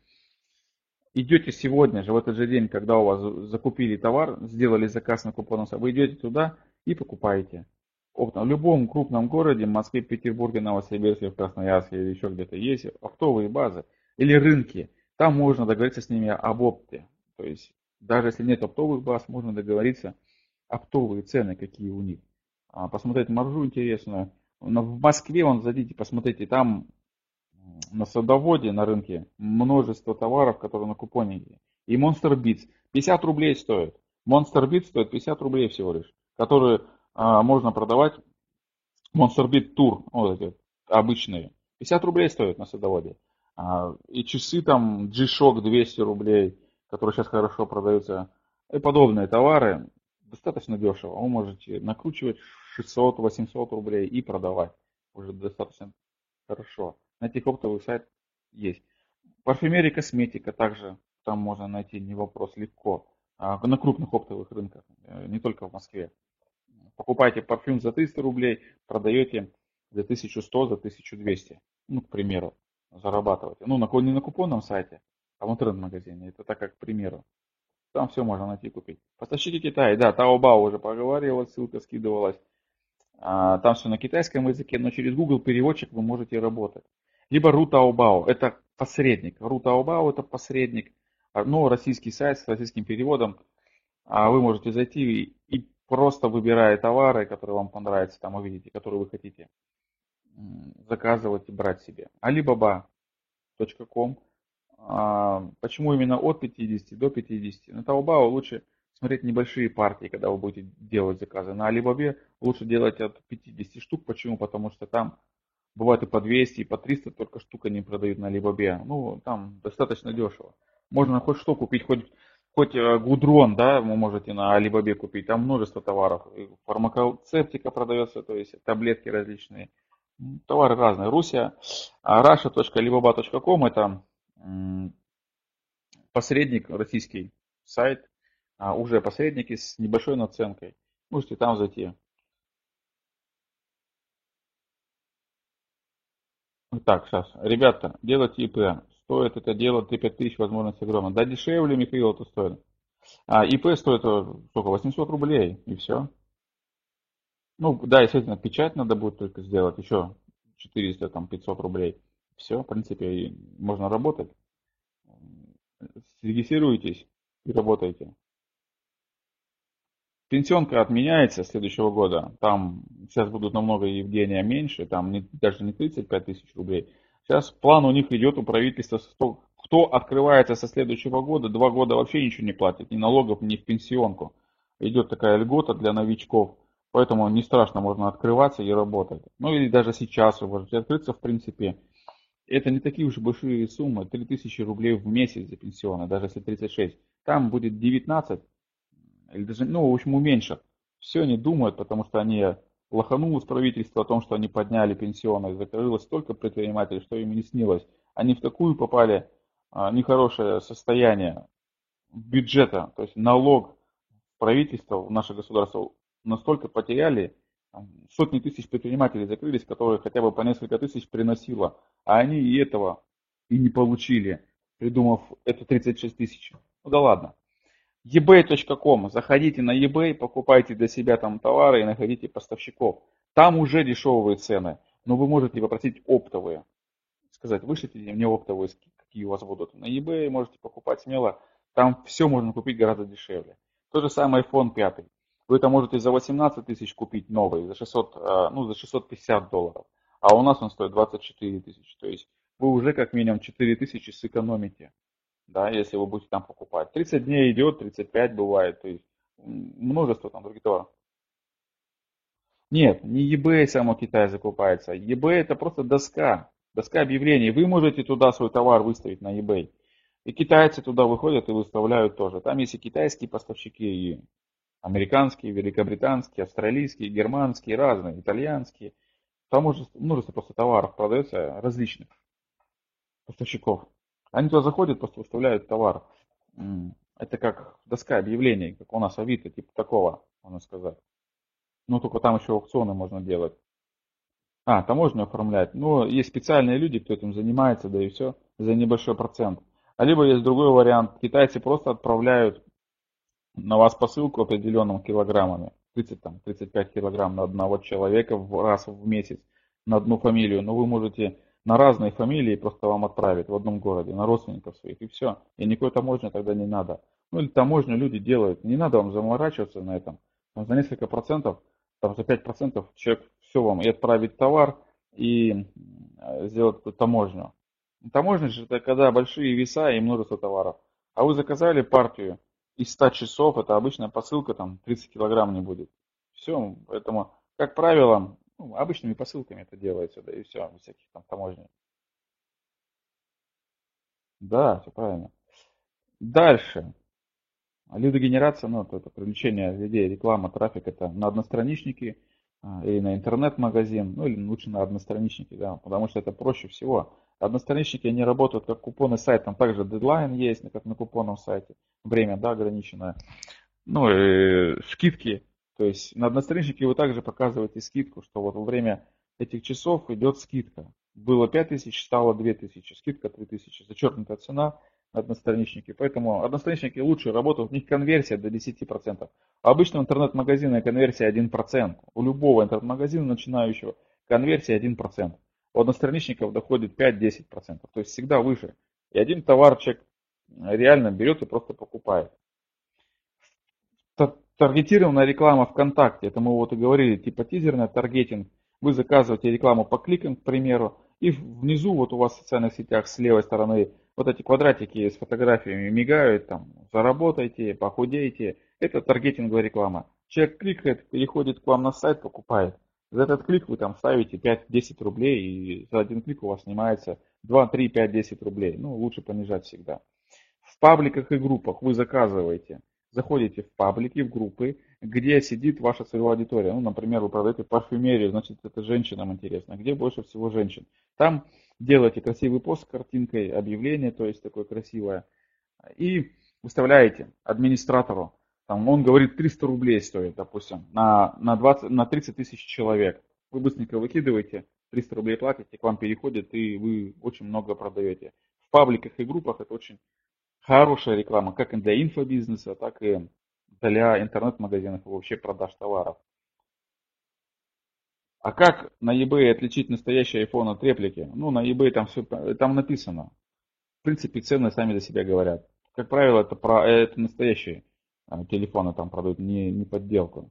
идете сегодня же, в этот же день, когда у вас закупили товар, сделали заказ на купон, вы идете туда и покупаете. В любом крупном городе, Москве, Петербурге, Новосибирске, в Красноярске или еще где-то есть оптовые базы или рынки. Там можно договориться с ними об опте. То есть даже если нет оптовых баз, можно договориться оптовые цены, какие у них. А, посмотреть маржу интересную, в Москве, вон, зайдите, посмотрите, там на садоводе, на рынке, множество товаров, которые на купоне. И Monster Beats 50 рублей стоит. Monster Beats стоит 50 рублей всего лишь, которые а, можно продавать. Monster Beat Tour, вот эти обычные, 50 рублей стоят на садоводе. А, и часы там G-Shock 200 рублей, которые сейчас хорошо продаются. И подобные товары достаточно дешево. Вы можете накручивать 600-800 рублей и продавать. Уже достаточно хорошо. На этих оптовых сайтах есть. Парфюмерия, косметика также там можно найти, не вопрос, легко. А, на крупных оптовых рынках, э, не только в Москве. Покупаете парфюм за 300 рублей, продаете за 1100, за 1200. Ну, к примеру, зарабатываете. Ну, не на купонном сайте, а в интернет-магазине. Это так как к примеру. Там все можно найти купить. Поставщики Китая, да, Taobao уже поговорила, ссылка скидывалась. А, там все на китайском языке, но через Google переводчик вы можете работать. Либо Рутаобао, это посредник. Рутаобао это посредник, а, но российский сайт с российским переводом. а вы можете зайти и просто выбирая товары, которые вам понравятся, там увидите, которые вы хотите, заказывать и брать себе. Alibaba.com. А, почему именно от 50 до 50? На Taobao лучше смотреть небольшие партии, когда вы будете делать заказы. На Alibaba лучше делать от 50 штук. Почему? Потому что там бывает и по 200, и по 300 только штук они продают на Alibaba. Ну, там достаточно дешево. Можно хоть что купить, хоть, хоть э, гудрон, да, вы можете на Alibaba купить. Там множество товаров. Фармакоцептика продается, то есть таблетки различные. Товары разные. Руся, russia.alibaba.com это посредник, российский сайт, а уже посредники с небольшой наценкой. Можете там зайти. Так, сейчас. Ребята, делайте ИП. Стоит это дело 3-5 тысяч, возможность огромная. Да дешевле, Михаил, это стоит. А ИП стоит э, сколько? 800 рублей и все. Ну, да, естественно, печать надо будет только сделать. Еще 400, там, 500 рублей. Все, в принципе, можно работать. Регистрируйтесь и работайте. Пенсионка отменяется следующего года. Там сейчас будут намного Евгения меньше, там не, даже не 35 тысяч рублей. Сейчас план у них идет у правительства, кто открывается со следующего года, два года вообще ничего не платит, ни налогов, ни в пенсионку. Идет такая льгота для новичков, поэтому не страшно, можно открываться и работать. Ну или даже сейчас вы можете открыться, в принципе. Это не такие уж большие суммы, 3000 рублей в месяц за пенсионы, даже если 36. Там будет 19 или даже, ну, в общем, уменьшат. Все они думают, потому что они лоханулось правительство о том, что они подняли пенсионные, закрылось столько предпринимателей, что им не снилось. Они в такую попали а, нехорошее состояние бюджета, то есть налог правительства в наше государство настолько потеряли, сотни тысяч предпринимателей закрылись, которые хотя бы по несколько тысяч приносило, а они и этого и не получили, придумав это 36 тысяч. Ну да ладно ebay.com. Заходите на eBay, покупайте для себя там товары и находите поставщиков. Там уже дешевые цены, но вы можете попросить оптовые. Сказать, вышлите мне оптовые, какие у вас будут. На eBay можете покупать смело. Там все можно купить гораздо дешевле. То же самое iPhone 5. Вы это можете за 18 тысяч купить новый, за, 600, э, ну, за 650 долларов. А у нас он стоит 24 тысячи. То есть вы уже как минимум 4 тысячи сэкономите да, если вы будете там покупать. 30 дней идет, 35 бывает, то есть множество там других товаров. Нет, не eBay само Китай закупается. eBay это просто доска, доска объявлений. Вы можете туда свой товар выставить на eBay. И китайцы туда выходят и выставляют тоже. Там есть и китайские поставщики, и американские, великобританские, австралийские, германские, разные, итальянские. Там множество, множество просто товаров продается различных поставщиков. Они туда заходят, просто выставляют товар. Это как доска объявлений, как у нас Авито, типа такого, можно сказать. Ну, только там еще аукционы можно делать. А, таможню оформлять. Ну, есть специальные люди, кто этим занимается, да и все, за небольшой процент. А либо есть другой вариант. Китайцы просто отправляют на вас посылку определенным килограммами. 30, там, 35 килограмм на одного человека в раз в месяц на одну фамилию. Но вы можете на разные фамилии просто вам отправят в одном городе, на родственников своих, и все. И никакой таможни тогда не надо. Ну или таможню люди делают, не надо вам заморачиваться на этом. Там за несколько процентов, там за 5 процентов человек все вам и отправить товар, и сделать таможню. Таможня же это когда большие веса и множество товаров. А вы заказали партию из 100 часов, это обычная посылка, там 30 килограмм не будет. Все, поэтому, как правило, ну, обычными посылками это делается, да и все, всяких там таможни. Да, все правильно. Дальше. Лидогенерация, ну, это привлечение людей, реклама, трафик, это на одностраничники а, или на интернет-магазин, ну или лучше на одностраничники, да, потому что это проще всего. Одностраничники, они работают как купоны сайт, там также дедлайн есть, как на купонном сайте, время, да, ограниченное. Ну и скидки, то есть на одностраничнике вы также показываете скидку, что вот во время этих часов идет скидка. Было 5000, стало 2000, скидка 3000, зачеркнутая цена на одностраничнике. Поэтому одностраничники лучше работают, у них конверсия до 10%. А обычно в интернет-магазине конверсия 1%. У любого интернет-магазина начинающего конверсия 1%. У одностраничников доходит 5-10%. То есть всегда выше. И один товарчик реально берет и просто покупает Таргетированная реклама ВКонтакте, это мы вот и говорили, типа тизерный таргетинг. Вы заказываете рекламу по кликам, к примеру, и внизу вот у вас в социальных сетях с левой стороны вот эти квадратики с фотографиями мигают, там, заработайте, похудейте. Это таргетинговая реклама. Человек кликает, переходит к вам на сайт, покупает. За этот клик вы там ставите 5-10 рублей, и за один клик у вас снимается 2, 3, 5, 10 рублей. Ну, лучше понижать всегда. В пабликах и группах вы заказываете заходите в паблики, в группы, где сидит ваша целевая аудитория. Ну, например, вы продаете парфюмерию, значит, это женщинам интересно. Где больше всего женщин? Там делаете красивый пост с картинкой, объявление, то есть такое красивое. И выставляете администратору. Там он говорит 300 рублей стоит, допустим, на, на, 20, на 30 тысяч человек. Вы быстренько выкидываете, 300 рублей платите, к вам переходит, и вы очень много продаете. В пабликах и группах это очень хорошая реклама как и для инфобизнеса, так и для интернет-магазинов и вообще продаж товаров. А как на eBay отличить настоящий iPhone от реплики? Ну, на eBay там все там написано. В принципе, цены сами за себя говорят. Как правило, это, про, это настоящие а, телефоны там продают, не, не подделку.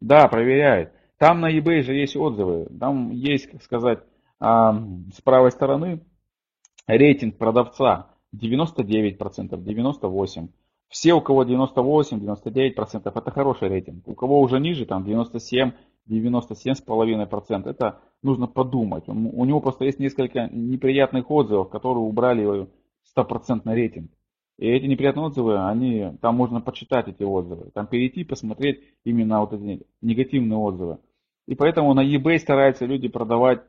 Да, проверяет. Там на eBay же есть отзывы. Там есть, как сказать, а, с правой стороны рейтинг продавца. 99%, 98%. Все, у кого 98, 99%, это хороший рейтинг. У кого уже ниже, там 97, 97,5%, это нужно подумать. У него просто есть несколько неприятных отзывов, которые убрали 100% рейтинг. И эти неприятные отзывы, они, там можно почитать эти отзывы, там перейти, посмотреть именно вот эти негативные отзывы. И поэтому на eBay стараются люди продавать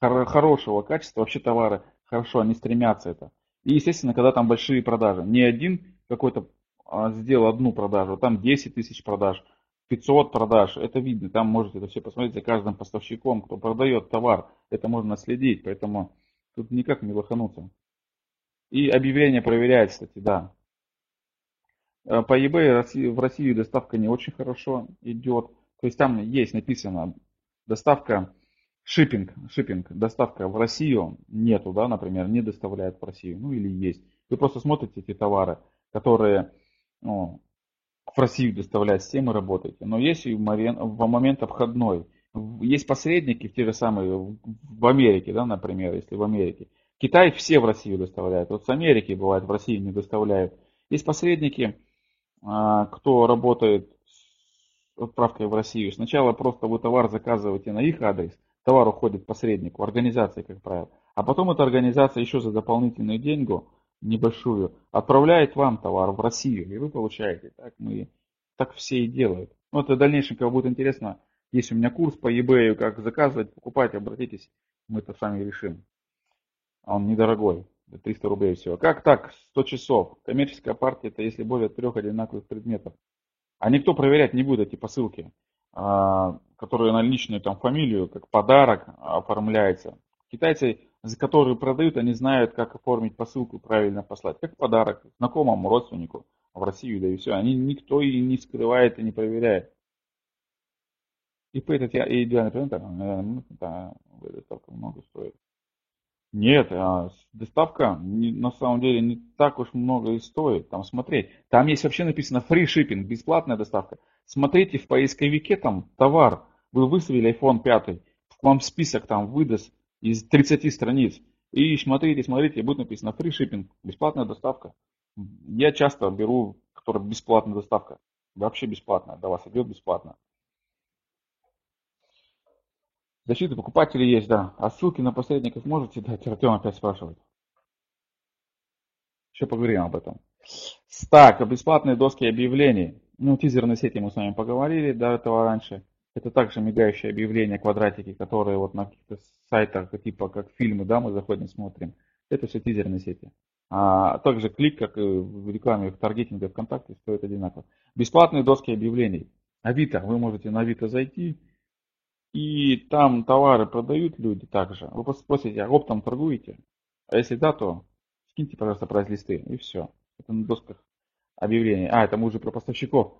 хорошего качества вообще товары. Хорошо, они стремятся это. И, естественно, когда там большие продажи. Не один какой-то а, сделал одну продажу, там 10 тысяч продаж, 500 продаж. Это видно, там можете это все посмотреть за каждым поставщиком, кто продает товар. Это можно следить, поэтому тут никак не лохануться. И объявление проверяет, кстати, да. Э, по eBay в России доставка не очень хорошо идет. То есть там есть написано доставка Шиппинг, шиппинг, доставка в Россию нету, да, например, не доставляют в Россию, ну или есть. Вы просто смотрите эти товары, которые ну, в Россию доставляют, с тем и работаете. Но есть и в момент обходной. Есть посредники, те же самые в Америке, да, например, если в Америке. Китай все в Россию доставляют. Вот с Америки бывает в Россию не доставляют. Есть посредники, а, кто работает с отправкой в Россию. Сначала просто вы товар заказываете на их адрес, товар уходит посреднику, организации, как правило. А потом эта организация еще за дополнительную деньгу, небольшую, отправляет вам товар в Россию, и вы получаете. Так мы, так все и делают. Ну, это в дальнейшем, кого будет интересно, есть у меня курс по eBay, как заказывать, покупать, обратитесь, мы это сами решим. А он недорогой, 300 рублей всего. Как так? 100 часов. Коммерческая партия это если более трех одинаковых предметов. А никто проверять не будет эти посылки. А, которые на личную там фамилию, как подарок оформляется. Китайцы, за которые продают, они знают, как оформить посылку правильно послать. Как подарок знакомому, родственнику в Россию, да и все. Они никто и не скрывает и не проверяет. И по этот идеальный пример, да, доставка много стоит. Нет, а доставка на самом деле не так уж много и стоит. Там смотреть. Там есть вообще написано free shipping, бесплатная доставка. Смотрите в поисковике там товар. Вы выставили iPhone 5, вам список там выдаст из 30 страниц. И смотрите, смотрите, будет написано free shipping, бесплатная доставка. Я часто беру, которая бесплатная доставка. Вообще бесплатная, до вас идет бесплатно. Защита покупателей есть, да. А ссылки на посредников можете дать? Артем опять спрашивает. Еще поговорим об этом. Так, бесплатные доски объявлений. Ну, тизерные сети мы с вами поговорили до этого раньше. Это также мигающие объявления, квадратики, которые вот на каких-то сайтах, типа как фильмы, да, мы заходим, смотрим. Это все тизерные сети. А также клик, как и в рекламе, в таргетинге ВКонтакте, стоит одинаково. Бесплатные доски объявлений. Авито. Вы можете на Авито зайти, и там товары продают люди также. Вы просто спросите, а оптом торгуете? А если да, то скиньте, пожалуйста, прайс-листы, и все. Это на досках объявлений. А, это мы уже про поставщиков.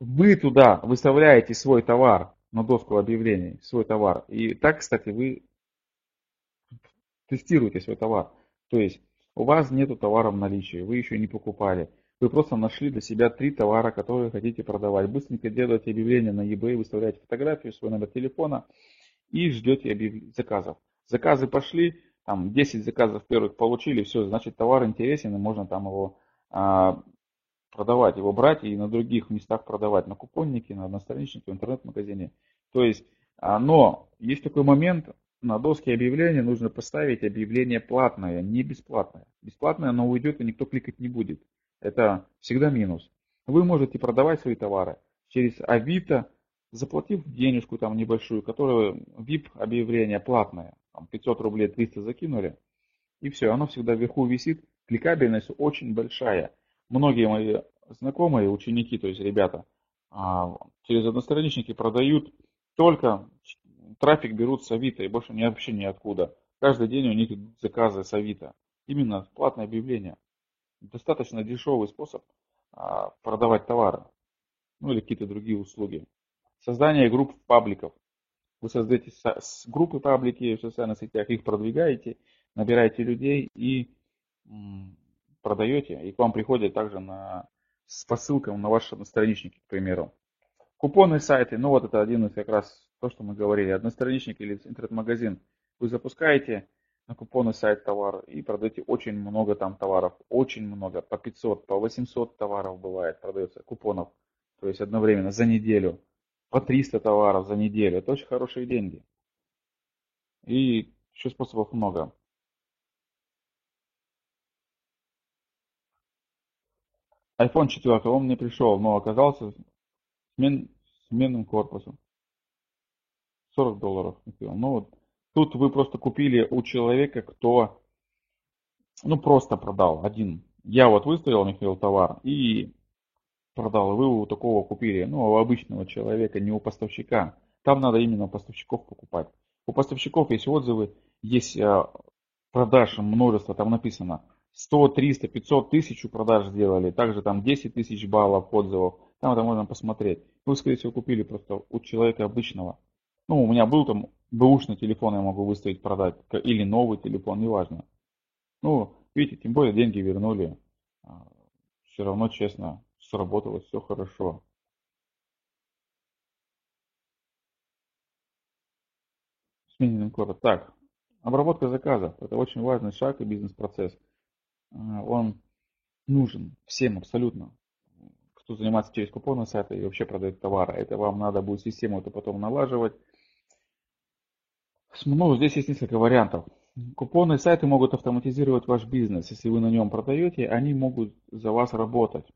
Вы туда выставляете свой товар на доску объявлений, свой товар. И так, кстати, вы тестируете свой товар. То есть у вас нет товара в наличии, вы еще не покупали. Вы просто нашли для себя три товара, которые хотите продавать. Быстренько делаете объявление на eBay, выставляете фотографию, свой номер телефона и ждете объяв... заказов. Заказы пошли, там 10 заказов первых получили, все, значит товар интересен, и можно там его а, продавать, его брать и на других местах продавать, на купоннике, на одностраничнике, в интернет-магазине. То есть, а, но есть такой момент, на доске объявления нужно поставить объявление платное, не бесплатное. Бесплатное оно уйдет и никто кликать не будет. Это всегда минус. Вы можете продавать свои товары через Авито, заплатив денежку там небольшую, которая VIP объявление платное, там 500 рублей 300 закинули, и все, оно всегда вверху висит, кликабельность очень большая. Многие мои знакомые, ученики, то есть ребята, а, через одностраничники продают только трафик берут с Авито и больше не вообще ниоткуда. Каждый день у них заказы с Авито. Именно платное объявление. Достаточно дешевый способ а, продавать товары. Ну или какие-то другие услуги. Создание групп пабликов. Вы создаете группы паблики в социальных сетях, их продвигаете, набираете людей и продаете. И к вам приходят также на, с посылком на ваши страничники, к примеру. Купонные сайты, ну вот это один из как раз то, что мы говорили, одностраничник или интернет-магазин. Вы запускаете на купонный сайт товар и продаете очень много там товаров, очень много, по 500, по 800 товаров бывает продается, купонов, то есть одновременно за неделю, по 300 товаров за неделю, это очень хорошие деньги. И еще способов много. iPhone 4, он мне пришел, но оказался смен, сменным корпусом. 40 долларов. Ну вот тут вы просто купили у человека, кто ну просто продал один. Я вот выставил, Михаил, товар и продал. Вы у такого купили, ну, у обычного человека, не у поставщика. Там надо именно у поставщиков покупать. У поставщиков есть отзывы, есть э, продаж множество, там написано 100, 300, 500 тысяч продаж сделали, также там 10 тысяч баллов отзывов, там это можно посмотреть. Вы, скорее всего, купили просто у человека обычного. Ну, у меня был там бэушный телефон, я могу выставить продать, или новый телефон, неважно. Ну, видите, тем более деньги вернули. А, все равно честно, сработало, все хорошо. Сменим коротко. Так, обработка заказов. Это очень важный шаг и бизнес-процесс. А, он нужен всем абсолютно, кто занимается через купонные сайты и вообще продает товары. Это вам надо будет систему это потом налаживать ну, здесь есть несколько вариантов. Купонные сайты могут автоматизировать ваш бизнес. Если вы на нем продаете, они могут за вас работать.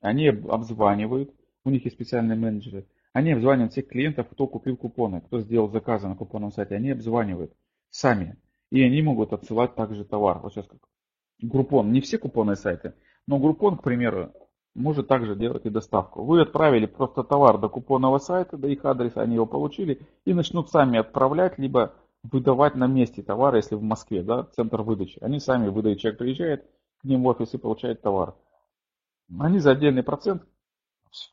Они обзванивают, у них есть специальные менеджеры. Они обзванивают всех клиентов, кто купил купоны, кто сделал заказы на купонном сайте. Они обзванивают сами. И они могут отсылать также товар. Вот сейчас как Группон. Не все купонные сайты, но Группон, к примеру, может также делать и доставку. Вы отправили просто товар до купонного сайта, до их адреса, они его получили и начнут сами отправлять, либо выдавать на месте товар, если в Москве, да, центр выдачи. Они сами выдают, человек приезжает к ним в офис и получает товар. Они за отдельный процент,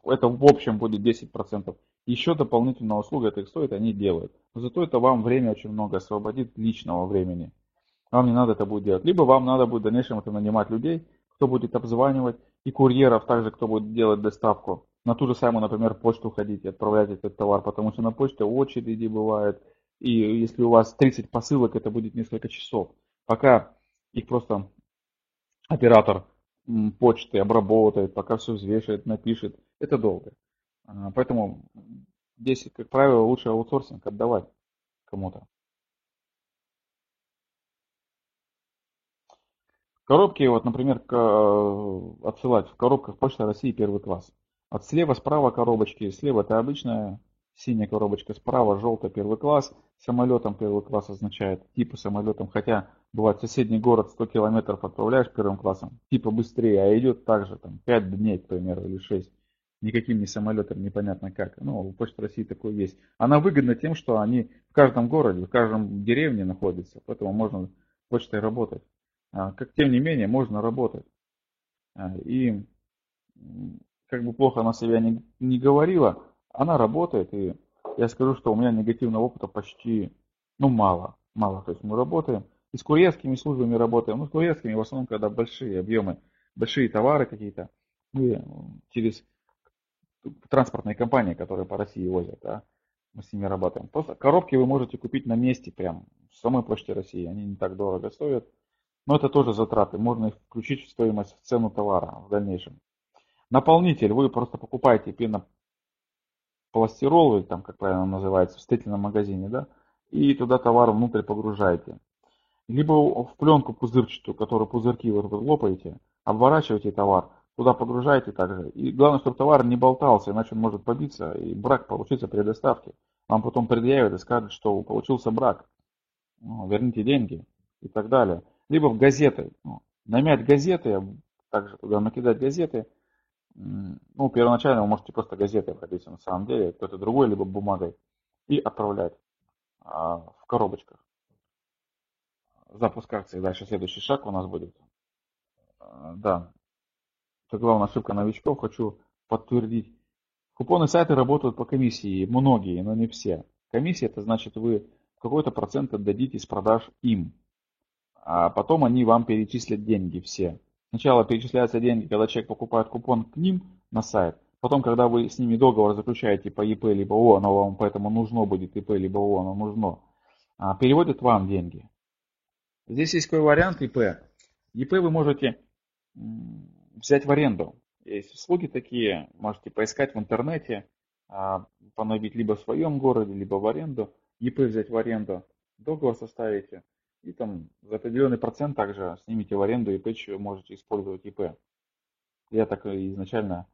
это в общем будет 10%, еще дополнительная услуга это их стоит, они делают. Но зато это вам время очень много освободит личного времени. Вам не надо это будет делать. Либо вам надо будет в дальнейшем это нанимать людей, кто будет обзванивать, и курьеров также, кто будет делать доставку. На ту же самую, например, почту ходить и отправлять этот товар, потому что на почте очереди бывает. И если у вас 30 посылок, это будет несколько часов. Пока их просто оператор почты обработает, пока все взвешивает, напишет, это долго. А, поэтому здесь, как правило, лучше аутсорсинг отдавать кому-то. Коробки, вот, например, э, отсылать в коробках Почта России первый класс. От слева, справа коробочки. Слева это обычная синяя коробочка, справа желтая первый класс. Самолетом первый класс означает типа самолетом, хотя бывает соседний город 100 километров отправляешь первым классом, типа быстрее, а идет также там 5 дней, к примеру, или 6. Никаким не самолетом, непонятно как. Ну, у Почты России такое есть. Она выгодна тем, что они в каждом городе, в каждом деревне находятся, поэтому можно почтой работать. А, как тем не менее можно работать. А, и как бы плохо она себя не, не говорила, она работает. И я скажу, что у меня негативного опыта почти, ну, мало. Мало. То есть мы работаем. И с курьерскими службами работаем. Ну, с курьерскими в основном, когда большие объемы. большие товары какие-то, мы через транспортные компании, которые по России возят, да, мы с ними работаем. Просто коробки вы можете купить на месте прям в самой почте России, они не так дорого стоят. Но это тоже затраты, можно их включить в стоимость, в цену товара в дальнейшем. Наполнитель вы просто покупаете пенопластирол, или там, как правильно называется, в строительном магазине, да, и туда товар внутрь погружаете. Либо в пленку пузырчатую, которую пузырьки вот вы лопаете, обворачиваете товар, туда погружаете также. И главное, чтобы товар не болтался, иначе он может побиться и брак получится при доставке. Вам потом предъявят и скажут, что получился брак. Ну, верните деньги и так далее. Либо в газеты. Ну, намять газеты, также туда накидать газеты. Ну, первоначально вы можете просто газеты обходиться на самом деле, кто-то другой, либо бумагой. И отправлять а, в коробочках. Запуск акции. Дальше следующий шаг у нас будет. А, да, это главная ошибка новичков, хочу подтвердить. Купоны сайты работают по комиссии, многие, но не все. Комиссия это значит вы какой-то процент отдадите с продаж им, а потом они вам перечислят деньги все. Сначала перечисляются деньги, когда человек покупает купон к ним на сайт, потом, когда вы с ними договор заключаете по ИП либо ООО, оно вам поэтому нужно будет ИП либо ООО, оно нужно, а, переводят вам деньги. Здесь есть какой вариант ИП. ИП вы можете взять в аренду. Есть услуги такие, можете поискать в интернете, а, поновить либо в своем городе, либо в аренду, ИП взять в аренду, договор составите, и там за определенный процент также снимите в аренду ИП, можете использовать ИП. Я так изначально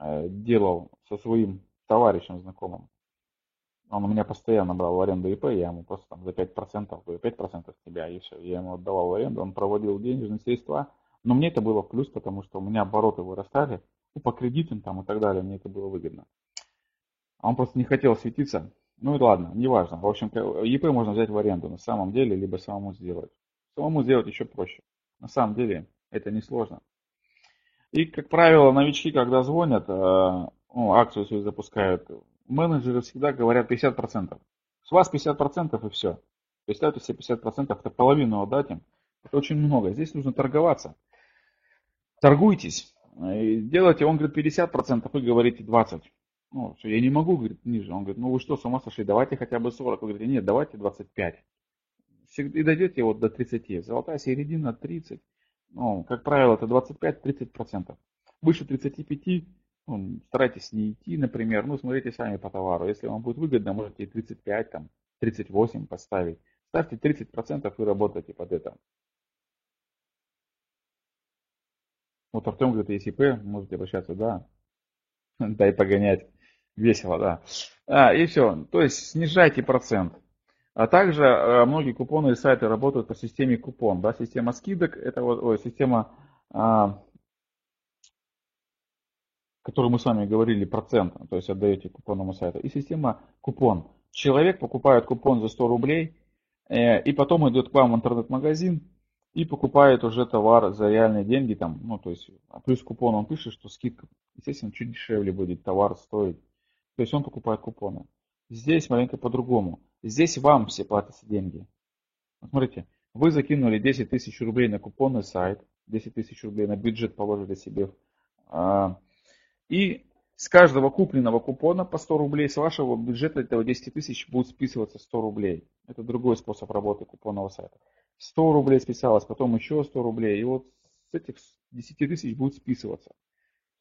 э, делал со своим товарищем знакомым. Он у меня постоянно брал в аренду ИП, я ему просто там за 5%, 5% с тебя, и все. Я ему отдавал в аренду, он проводил денежные средства, но мне это было в плюс, потому что у меня обороты вырастали, ну, по кредитам там и так далее, мне это было выгодно. А он просто не хотел светиться. Ну и ладно, неважно. В общем, ЕП можно взять в аренду на самом деле, либо самому сделать. Самому сделать еще проще. На самом деле это несложно. И, как правило, новички, когда звонят, э, ну, акцию свою запускают, менеджеры всегда говорят 50%. С вас 50% и все. Представьте себе 50%, это половину отдать им. Это очень много. Здесь нужно торговаться. Торгуйтесь. Делайте, он говорит 50%, вы говорите 20%. Ну, что, я не могу, говорит, ниже. Он говорит, ну вы что, с ума сошли, давайте хотя бы 40. Вы говорите, нет, давайте 25. И дойдете вот до 30. Золотая середина 30. Ну, как правило, это 25-30%. Выше 35 ну, старайтесь не идти, например, ну, смотрите сами по товару. Если вам будет выгодно, можете и 35, там, 38 поставить. Ставьте 30% и работайте под это. Вот Артем говорит, есть ИП, можете обращаться, да. Дай погонять. Весело, да. А, и все. То есть снижайте процент. А также а, многие и сайты работают по системе купон. Да? Система скидок, это вот, ой, система, а, которую мы с вами говорили, процент, то есть отдаете купонному сайту. И система купон. Человек покупает купон за 100 рублей, э, и потом идет к вам в интернет-магазин, и покупает уже товар за реальные деньги, там, ну, то есть, а плюс купон он пишет, что скидка, естественно, чуть дешевле будет товар стоить. То есть он покупает купоны. Здесь маленько по-другому. Здесь вам все платятся деньги. Смотрите, вы закинули 10 тысяч рублей на купонный сайт, 10 тысяч рублей на бюджет положили себе. А, и с каждого купленного купона по 100 рублей с вашего бюджета этого 10 тысяч будет списываться 100 рублей. Это другой способ работы купонного сайта. 100 рублей списалось, потом еще 100 рублей. И вот с этих 10 тысяч будет списываться.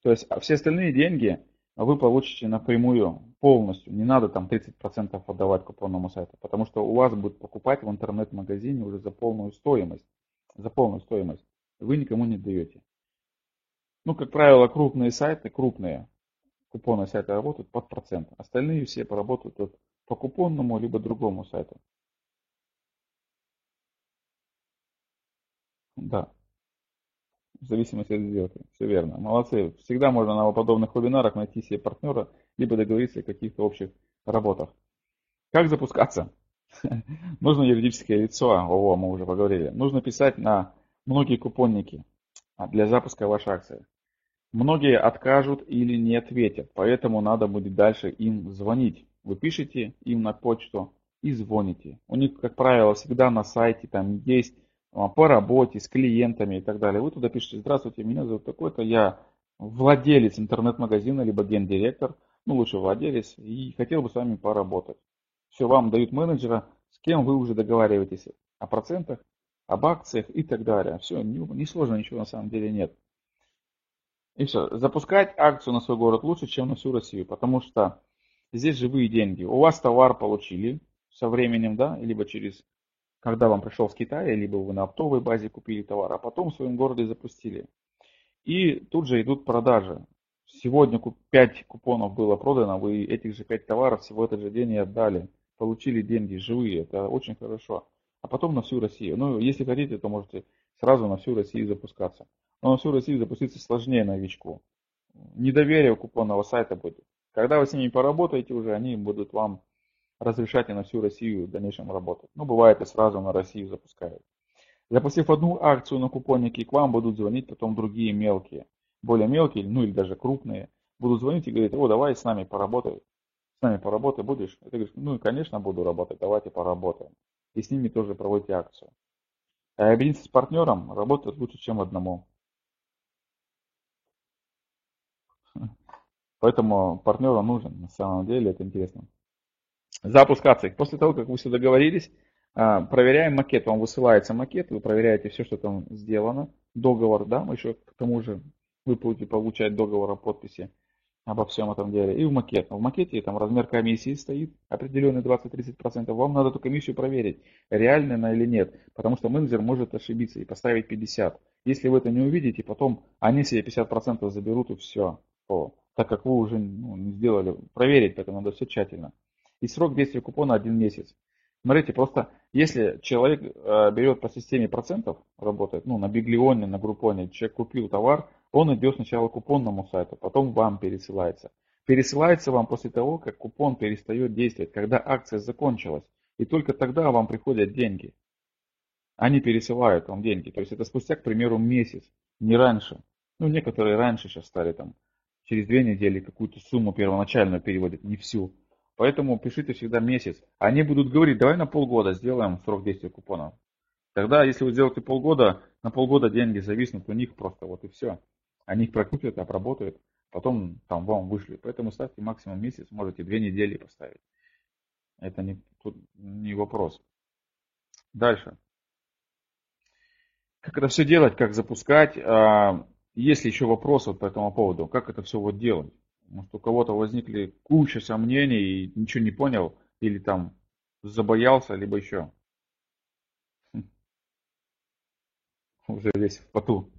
То есть а все остальные деньги вы получите напрямую полностью. Не надо там 30% отдавать купонному сайту, потому что у вас будет покупать в интернет-магазине уже за полную стоимость. За полную стоимость. Вы никому не даете. Ну, как правило, крупные сайты, крупные купонные сайты работают под процент. Остальные все поработают по купонному либо другому сайту. Да. В зависимости от сделки. Все верно. Молодцы. Всегда можно на подобных вебинарах найти себе партнера, либо договориться о каких-то общих работах. Как запускаться? Нужно юридическое лицо, ООО, мы уже поговорили. Нужно писать на многие купонники для запуска вашей акции. Многие откажут или не ответят, поэтому надо будет дальше им звонить. Вы пишете им на почту и звоните. У них, как правило, всегда на сайте там есть а, по работе, с клиентами и так далее. Вы туда пишете, здравствуйте, меня зовут такой-то, я владелец интернет-магазина, либо гендиректор, ну лучше владелец, и хотел бы с вами поработать. Все, вам дают менеджера, с кем вы уже договариваетесь о процентах, об акциях и так далее. Все, не, не сложно ничего на самом деле нет. И все, запускать акцию на свой город лучше, чем на всю Россию, потому что здесь живые деньги. У вас товар получили со временем, да, либо через, когда вам пришел с Китая, либо вы на оптовой базе купили товар, а потом в своем городе запустили. И тут же идут продажи. Сегодня 5 купонов было продано, вы этих же 5 товаров всего этот же день и отдали. Получили деньги живые, это очень хорошо. А потом на всю Россию. Ну, если хотите, то можете сразу на всю Россию запускаться. Но на всю Россию запуститься сложнее новичку. Недоверие у купонного сайта будет. Когда вы с ними поработаете уже, они будут вам разрешать и на всю Россию в дальнейшем работать. Ну, бывает и сразу на Россию запускают. Запустив одну акцию на купоннике, к вам будут звонить потом другие мелкие, более мелкие, ну или даже крупные, будут звонить и говорить, о, давай с нами поработай, с нами поработай будешь? И ты говоришь, ну и конечно буду работать, давайте поработаем. И с ними тоже проводите акцию. А объединиться с партнером работает лучше, чем одному. Поэтому партнеру нужен, на самом деле, это интересно. Запуск акций. После того, как вы все договорились, а, проверяем макет. Вам высылается макет, вы проверяете все, что там сделано. Договор, да, мы еще к тому же вы будете получать договор о подписи обо всем этом деле. И в макет. В макете там размер комиссии стоит, определенный 20-30%. Вам надо эту комиссию проверить, реальная она или нет. Потому что менеджер может ошибиться и поставить 50. Если вы это не увидите, потом они себе 50% заберут и все. О, так как вы уже ну, не сделали. Проверить, поэтому надо все тщательно. И срок действия купона один месяц. Смотрите, просто если человек э, берет по системе процентов, работает, ну, на Биглионе, на Группоне, человек купил товар, он идет сначала к купонному сайту, потом вам пересылается. Пересылается вам после того, как купон перестает действовать, когда акция закончилась. И только тогда вам приходят деньги. Они пересылают вам деньги. То есть это спустя, к примеру, месяц, не раньше. Ну, некоторые раньше сейчас стали там через две недели какую-то сумму первоначальную переводят, не всю. Поэтому пишите всегда месяц. Они будут говорить, давай на полгода сделаем срок действия купона. Тогда, если вы сделаете полгода, на полгода деньги зависнут у них просто, вот и все. Они их прокрутят, обработают, потом там вам вышли. Поэтому ставьте максимум месяц, можете две недели поставить. Это не, тут не вопрос. Дальше. Как это все делать, как запускать? А, есть ли еще вопросы по этому поводу? Как это все вот делать? Может, у кого-то возникли куча сомнений и ничего не понял, или там забоялся, либо еще. Уже весь в поту.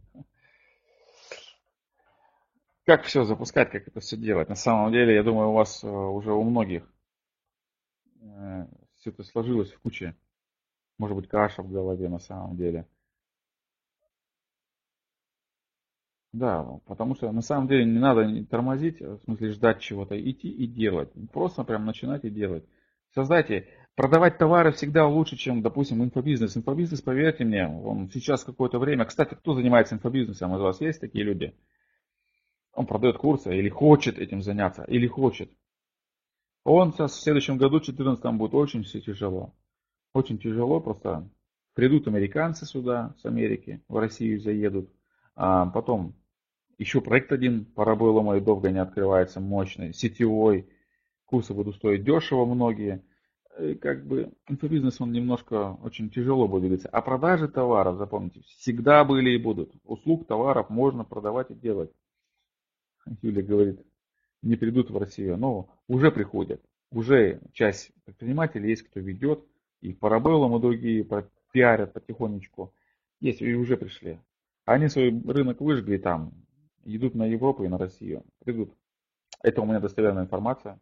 Как все запускать, как это все делать? На самом деле, я думаю, у вас э, уже у многих э, все это сложилось в куче. Может быть, каша в голове на самом деле. Да, потому что на самом деле не надо тормозить, в смысле ждать чего-то, идти и делать. Просто прям начинать и делать. Создайте, продавать товары всегда лучше, чем, допустим, инфобизнес. Инфобизнес, поверьте мне, он сейчас какое-то время... Кстати, кто занимается инфобизнесом из вас? Есть такие люди? Он продает курсы или хочет этим заняться, или хочет. Он сейчас в следующем году, в 2014 будет очень все тяжело. Очень тяжело, просто придут американцы сюда, с Америки, в Россию заедут а потом еще проект один по рабойлому и Довгане открывается мощный, сетевой. Курсы будут стоить дешево многие. И как бы инфобизнес он немножко очень тяжело будет двигаться. А продажи товаров, запомните, всегда были и будут. Услуг, товаров можно продавать и делать. Юля говорит, не придут в Россию, но уже приходят. Уже часть предпринимателей есть, кто ведет, и по рабойлам, и другие пиарят потихонечку. Есть, и уже пришли. Они свой рынок выжгли там, идут на Европу и на Россию. Придут. Это у меня достоверная информация.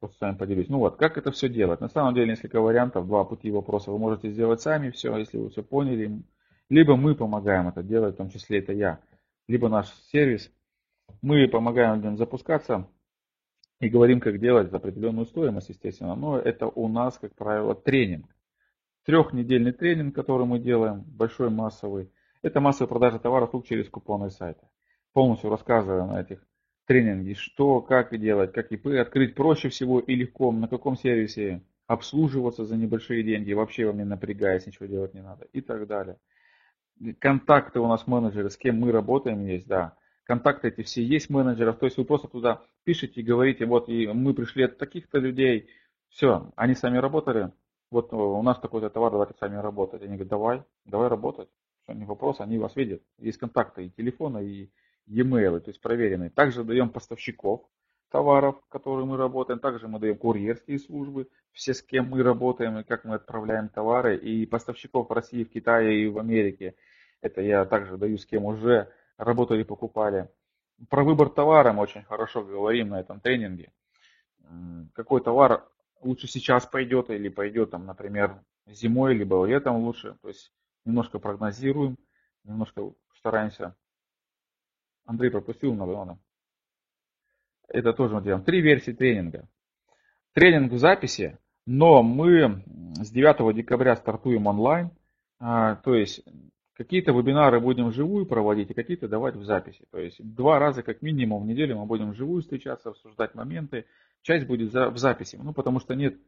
Просто с вами поделюсь. Ну вот, как это все делать? На самом деле несколько вариантов, два пути вопроса вы можете сделать сами, все, если вы все поняли. Либо мы помогаем это делать, в том числе это я, либо наш сервис. Мы помогаем людям запускаться и говорим, как делать за определенную стоимость, естественно. Но это у нас, как правило, тренинг. Трехнедельный тренинг, который мы делаем, большой массовый. Это массовая продажа товаров услуг через купонные сайты. Полностью рассказываю на этих тренинге, что, как делать, как ИП открыть проще всего и легко, на каком сервисе, обслуживаться за небольшие деньги, вообще вам не напрягаясь, ничего делать не надо и так далее. Контакты у нас менеджеры, с кем мы работаем, есть, да. Контакты эти все есть менеджеров, то есть вы просто туда пишете и говорите, вот и мы пришли от таких-то людей, все, они сами работали, вот у нас такой-то товар, давайте сами работать. Они говорят, давай, давай работать. Все, не вопрос, они вас видят. Есть контакты и телефона, и e-mail, то есть проверенные. Также даем поставщиков товаров, которые мы работаем. Также мы даем курьерские службы, все с кем мы работаем и как мы отправляем товары. И поставщиков в России, в Китае и в Америке. Это я также даю с кем уже работали, покупали. Про выбор товара мы очень хорошо говорим на этом тренинге. Какой товар лучше сейчас пойдет или пойдет, там, например, зимой, либо летом лучше. То есть немножко прогнозируем, немножко стараемся. Андрей пропустил Наверное. Это тоже мы делаем. Три версии тренинга. Тренинг в записи, но мы с 9 декабря стартуем онлайн. А, то есть какие-то вебинары будем вживую проводить и какие-то давать в записи. То есть два раза как минимум в неделю мы будем вживую встречаться, обсуждать моменты, часть будет в записи. Ну, потому что нет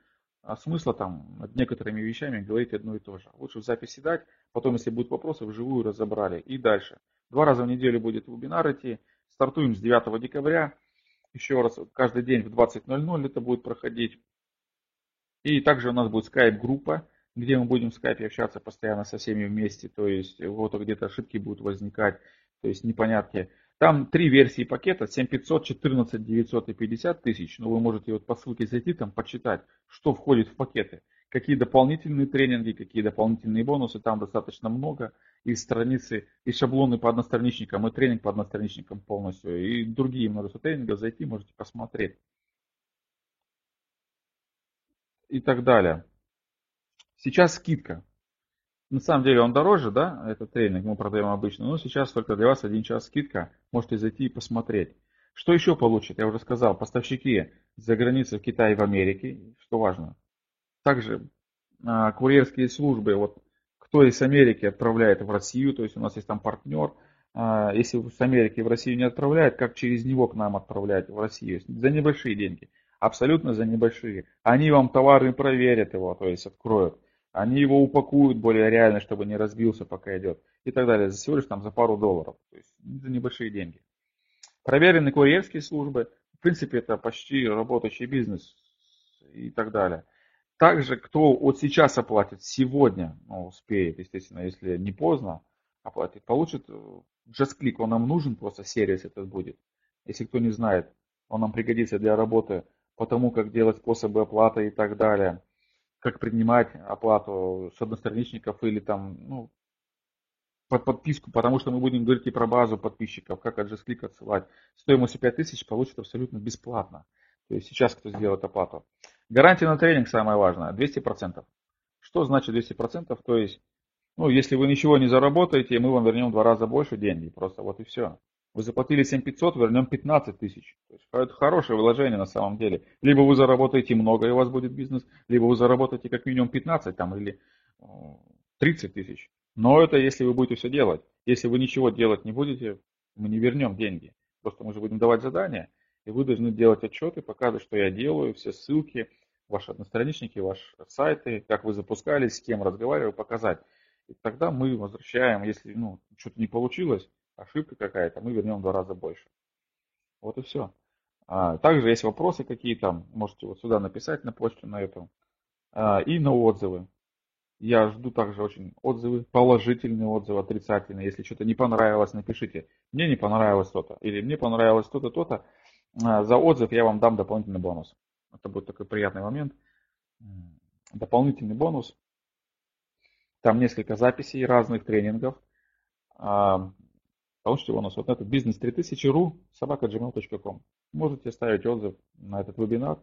а, смысла там над некоторыми вещами говорить одно и то же. Лучше в записи дать, потом, если будут вопросы, вживую разобрали и дальше. Два раза в неделю будет вебинар идти. Стартуем с 9 декабря. Еще раз, каждый день в 20.00 это будет проходить. И также у нас будет скайп-группа, где мы будем в скайпе общаться постоянно со всеми вместе. То есть вот где-то ошибки будут возникать, то есть непонятки. Там три версии пакета, 7500, 14 900 и 50 тысяч, но вы можете вот по ссылке зайти там почитать, что входит в пакеты, какие дополнительные тренинги, какие дополнительные бонусы, там достаточно много, и страницы, и шаблоны по одностраничникам, и тренинг по одностраничникам полностью, и другие множество тренингов, зайти можете посмотреть. И так далее. Сейчас скидка. На самом деле он дороже, да, этот тренинг мы продаем обычно, но сейчас только для вас один час скидка, можете зайти и посмотреть. Что еще получит? Я уже сказал, поставщики за границей в Китае и в Америке, что важно. Также а, курьерские службы, вот кто из Америки отправляет в Россию, то есть у нас есть там партнер, а, если с Америки в Россию не отправляет, как через него к нам отправлять в Россию, за небольшие деньги, абсолютно за небольшие. Они вам товары проверят его, то есть откроют. Они его упакуют более реально, чтобы не разбился, пока идет. И так далее. Всего лишь там за пару долларов. То есть за небольшие деньги. Проверенные курьерские службы. В принципе, это почти работающий бизнес и так далее. Также, кто вот сейчас оплатит, сегодня ну, успеет, естественно, если не поздно, оплатит, получит JustClick, он нам нужен, просто сервис этот будет. Если кто не знает, он нам пригодится для работы по тому, как делать способы оплаты и так далее как принимать оплату с одностраничников или там, ну, под подписку, потому что мы будем говорить и про базу подписчиков, как от JustClick отсылать. Стоимостью 5000 получит абсолютно бесплатно. То есть сейчас кто сделает оплату. Гарантия на тренинг самое важное, 200%. Что значит 200%? То есть, ну, если вы ничего не заработаете, мы вам вернем в два раза больше денег. Просто вот и все. Вы заплатили 7500, вернем 15 тысяч. Это хорошее вложение на самом деле. Либо вы заработаете много, и у вас будет бизнес, либо вы заработаете как минимум 15 там, или 30 тысяч. Но это если вы будете все делать. Если вы ничего делать не будете, мы не вернем деньги. Просто мы же будем давать задания, и вы должны делать отчеты, показывать, что я делаю, все ссылки, ваши одностраничники, ваши сайты, как вы запускались, с кем разговаривали, показать. И тогда мы возвращаем, если ну, что-то не получилось, ошибка какая-то, мы вернем в два раза больше. Вот и все. А, также есть вопросы какие-то, можете вот сюда написать на почту на эту. А, и на отзывы. Я жду также очень отзывы, положительные отзывы, отрицательные. Если что-то не понравилось, напишите. Мне не понравилось то-то. Или мне понравилось то-то, то-то. А, за отзыв я вам дам дополнительный бонус. Это будет такой приятный момент. Дополнительный бонус. Там несколько записей разных тренингов получите бонус. Вот этот бизнес 3000.ru собака gmail.com. Можете оставить отзыв на этот вебинар.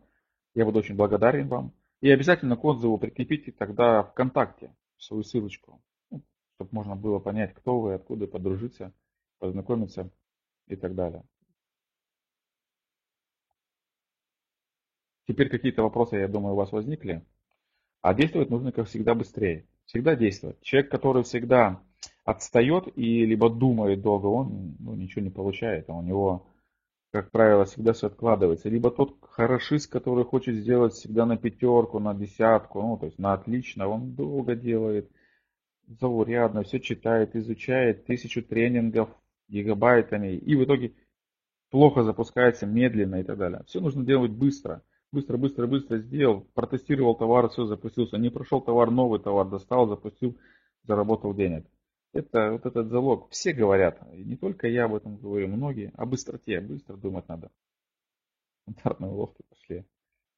Я буду очень благодарен вам. И обязательно к отзыву прикрепите тогда ВКонтакте свою ссылочку, ну, чтобы можно было понять, кто вы, откуда, подружиться, познакомиться и так далее. Теперь какие-то вопросы, я думаю, у вас возникли. А действовать нужно, как всегда, быстрее. Всегда действовать. Человек, который всегда отстает и либо думает долго, он ну, ничего не получает, а у него как правило, всегда все откладывается. Либо тот хорошист, который хочет сделать всегда на пятерку, на десятку, ну, то есть на отлично, он долго делает, заурядно, все читает, изучает, тысячу тренингов гигабайтами, и в итоге плохо запускается, медленно и так далее. Все нужно делать быстро. Быстро, быстро, быстро сделал, протестировал товар, все запустился. Не прошел товар, новый товар достал, запустил, заработал денег. Это вот этот залог. Все говорят, и не только я об этом говорю, многие, о быстроте. Быстро думать надо. Стандартные уловки пошли.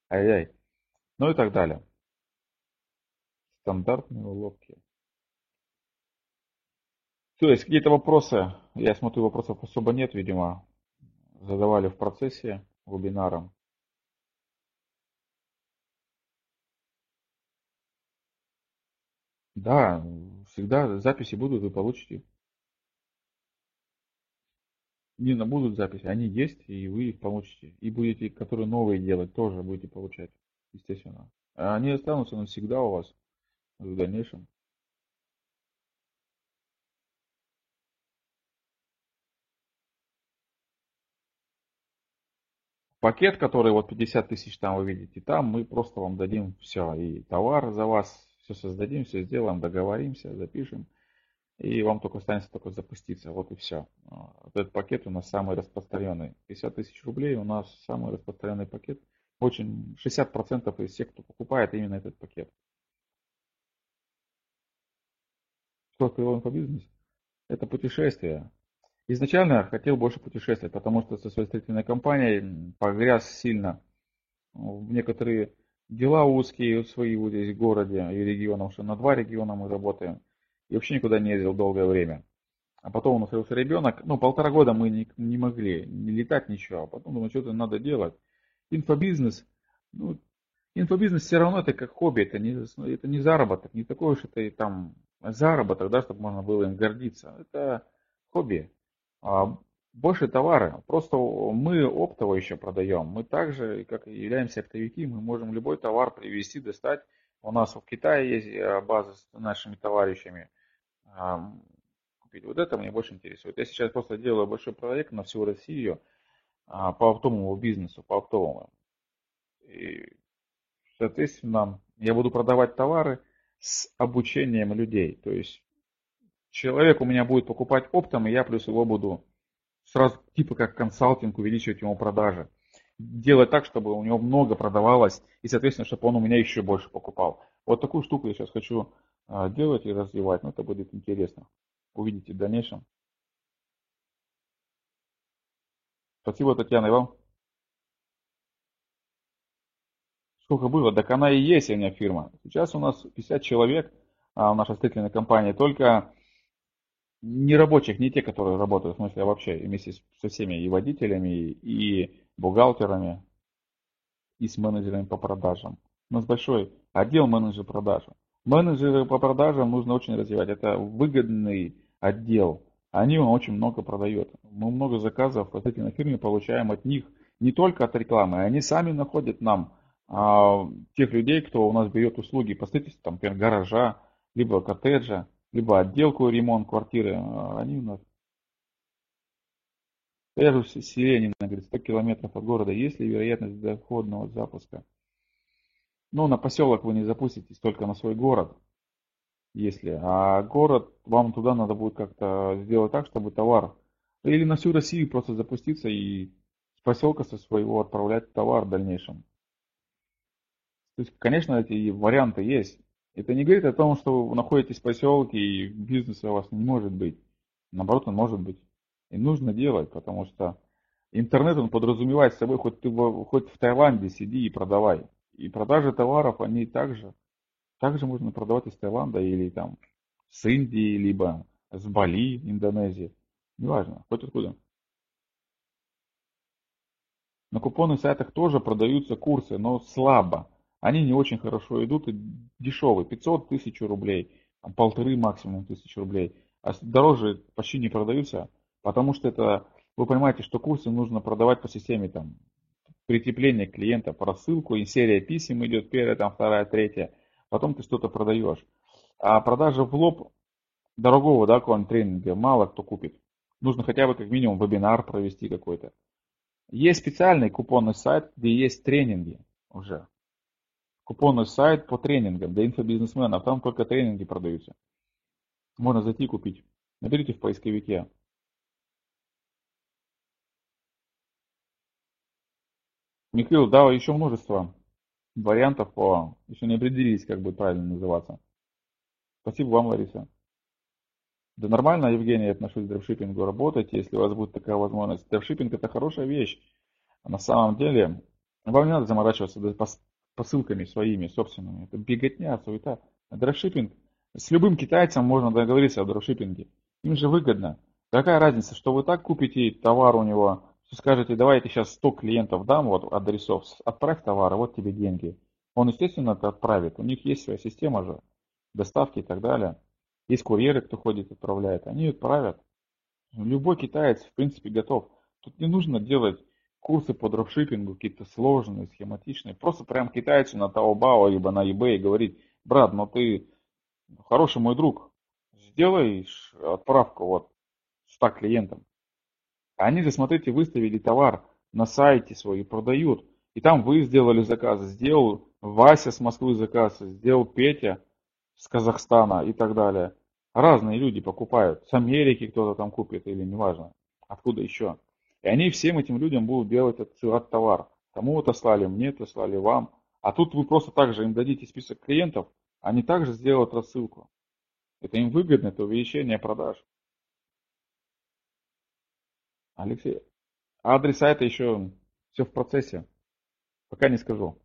Ай-яй. Ну и так далее. Стандартные уловки. То есть какие-то вопросы, я смотрю, вопросов особо нет, видимо, задавали в процессе вебинара. Да, всегда записи будут, вы получите. Не, но будут записи, они есть, и вы их получите. И будете, которые новые делать, тоже будете получать, естественно. Они останутся навсегда у вас в дальнейшем. Пакет, который вот 50 тысяч там вы видите, там мы просто вам дадим все. И товар за вас, все создадим, все сделаем, договоримся, запишем. И вам только останется только запуститься. Вот и все. Вот этот пакет у нас самый распространенный. 50 тысяч рублей у нас самый распространенный пакет. Очень 60% из всех, кто покупает именно этот пакет. Что открыл инфобизнес? Это путешествие. Изначально хотел больше путешествовать, потому что со своей строительной компанией погряз сильно в некоторые дела узкие свои вот здесь в городе и регионах, что на два региона мы работаем. И вообще никуда не ездил долгое время. А потом у нас родился ребенок, ну полтора года мы не, не могли не летать ничего, а потом думаю, что-то надо делать. Инфобизнес, ну, инфобизнес все равно это как хобби, это не, это не заработок, не такой уж это и там заработок, да, чтобы можно было им гордиться. Это хобби. А, больше товара. Просто мы оптово еще продаем. Мы также, как являемся оптовики, мы можем любой товар привезти, достать. У нас в Китае есть э, база с нашими товарищами. Купить. Вот это мне больше интересует. Я сейчас просто делаю большой проект на всю Россию а, по оптовому бизнесу, по оптовому. И, соответственно, я буду продавать товары с обучением людей. То есть человек у меня будет покупать оптом, и я плюс его буду сразу типа как консалтинг увеличивать ему продажи. Делать так, чтобы у него много продавалось, и, соответственно, чтобы он у меня еще больше покупал. Вот такую штуку я сейчас хочу а, делать и развивать. Но это будет интересно. Увидите в дальнейшем. Спасибо, Татьяна, и вам. Сколько было? Так она и есть, а не фирма. Сейчас у нас 50 человек а, в нашей строительной компании. Только не рабочих, не те, которые работают, в смысле, а вообще вместе со всеми и водителями, и бухгалтерами, и с менеджерами по продажам. У нас большой отдел менеджер продаж. Менеджеры по продажам нужно очень развивать. Это выгодный отдел. Они очень много продают. Мы много заказов на фирме получаем от них. Не только от рекламы. Они сами находят нам а, тех людей, кто у нас берет услуги по строительству, там, например, гаража, либо коттеджа либо отделку, ремонт квартиры, а они у нас. Я же Сиренина, говорит, 100 километров от города. Есть ли вероятность доходного запуска? Ну, на поселок вы не запуститесь, только на свой город, если. А город, вам туда надо будет как-то сделать так, чтобы товар, или на всю Россию просто запуститься и с поселка со своего отправлять товар в дальнейшем. То есть, конечно, эти варианты есть. Это не говорит о том, что вы находитесь в поселке и бизнеса у вас не может быть. Наоборот, он может быть. И нужно делать, потому что интернет он подразумевает с собой, хоть ты хоть в Таиланде сиди и продавай. И продажи товаров, они также, также можно продавать из Таиланда или там с Индии, либо с Бали, Индонезии. Неважно, хоть откуда. На купонных сайтах тоже продаются курсы, но слабо они не очень хорошо идут и дешевые, 500 тысяч рублей, полторы максимум тысяч рублей. А дороже почти не продаются, потому что это, вы понимаете, что курсы нужно продавать по системе там прикрепления клиента по рассылку, и серия писем идет первая, там вторая, третья, потом ты что-то продаешь. А продажа в лоб дорогого, да, тренинга мало кто купит. Нужно хотя бы как минимум вебинар провести какой-то. Есть специальный купонный сайт, где есть тренинги уже. Купонный сайт по тренингам для инфобизнесменов. Там только тренинги продаются. Можно зайти и купить. Наберите в поисковике. Михаил дал еще множество вариантов по... Еще не определились, как будет правильно называться. Спасибо вам, Лариса. Да нормально, Евгений, я отношусь к дропшиппингу. Работайте, если у вас будет такая возможность. Дропшиппинг это хорошая вещь. А на самом деле, вам не надо заморачиваться посылками своими, собственными. Это беготня, суета. Дропшиппинг. С любым китайцем можно договориться о дропшиппинге. Им же выгодно. Какая разница, что вы так купите товар у него, скажете, давай я тебе сейчас 100 клиентов дам, вот адресов, отправь товар, вот тебе деньги. Он, естественно, это отправит. У них есть своя система же, доставки и так далее. Есть курьеры, кто ходит, отправляет. Они отправят. Любой китаец, в принципе, готов. Тут не нужно делать курсы по дропшиппингу какие-то сложные, схематичные. Просто прям китайцу на Taobao либо на eBay говорить, брат, ну ты хороший мой друг, сделай отправку вот 100 клиентам. Они же, смотрите, выставили товар на сайте свой и продают. И там вы сделали заказ, сделал Вася с Москвы заказ, сделал Петя с Казахстана и так далее. Разные люди покупают. С Америки кто-то там купит или неважно. Откуда еще. И они всем этим людям будут делать отсылать товар. Кому это слали, мне это слали, вам. А тут вы просто также им дадите список клиентов, они также сделают рассылку. Это им выгодно, это увеличение продаж. Алексей, адрес сайта еще все в процессе. Пока не скажу.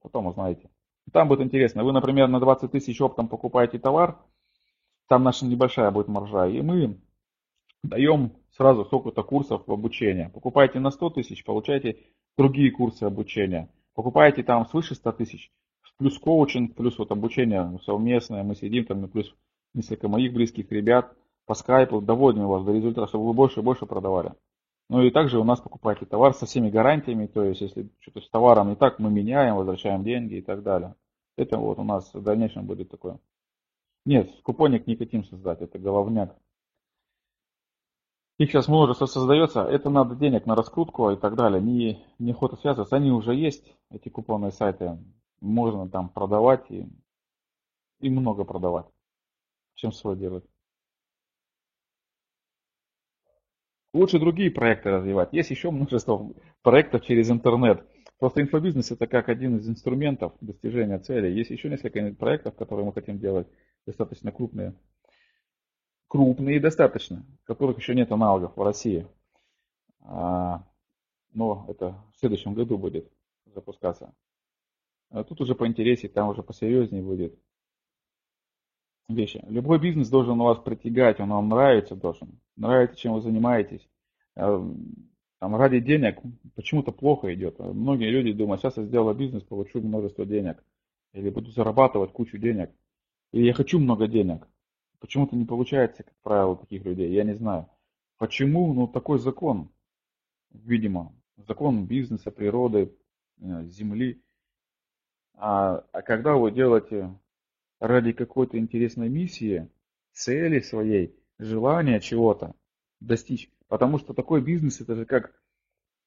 Потом узнаете. Там будет интересно. Вы, например, на 20 тысяч оптом покупаете товар, там наша небольшая будет маржа, и мы даем сразу сколько-то курсов в обучение. Покупаете на 100 тысяч, получаете другие курсы обучения. Покупаете там свыше 100 тысяч, плюс коучинг, плюс вот обучение совместное, мы сидим там, плюс несколько моих близких ребят по скайпу, доводим вас до результата, чтобы вы больше и больше продавали. Ну и также у нас покупаете товар со всеми гарантиями, то есть если что-то с товаром не так, мы меняем, возвращаем деньги и так далее. Это вот у нас в дальнейшем будет такое. Нет, купоник не хотим создать, это головняк. Их сейчас множество создается, это надо денег на раскрутку и так далее. Не, не охота связываться, они уже есть, эти купонные сайты. Можно там продавать и, и много продавать, чем свой делать. Лучше другие проекты развивать. Есть еще множество проектов через интернет. Просто инфобизнес это как один из инструментов достижения цели. Есть еще несколько проектов, которые мы хотим делать, достаточно крупные. Крупные достаточно, которых еще нет аналогов в России. А, но это в следующем году будет запускаться. А тут уже поинтереснее, там уже посерьезнее будет вещи. Любой бизнес должен вас притягать, он вам нравится должен. Нравится, чем вы занимаетесь. А, там, ради денег почему-то плохо идет. Многие люди думают, сейчас я сделаю бизнес, получу множество денег. Или буду зарабатывать кучу денег. Или я хочу много денег. Почему-то не получается, как правило, таких людей. Я не знаю. Почему? Ну, такой закон, видимо. Закон бизнеса, природы, э, земли. А, а когда вы делаете ради какой-то интересной миссии, цели своей, желания чего-то достичь. Потому что такой бизнес это же как,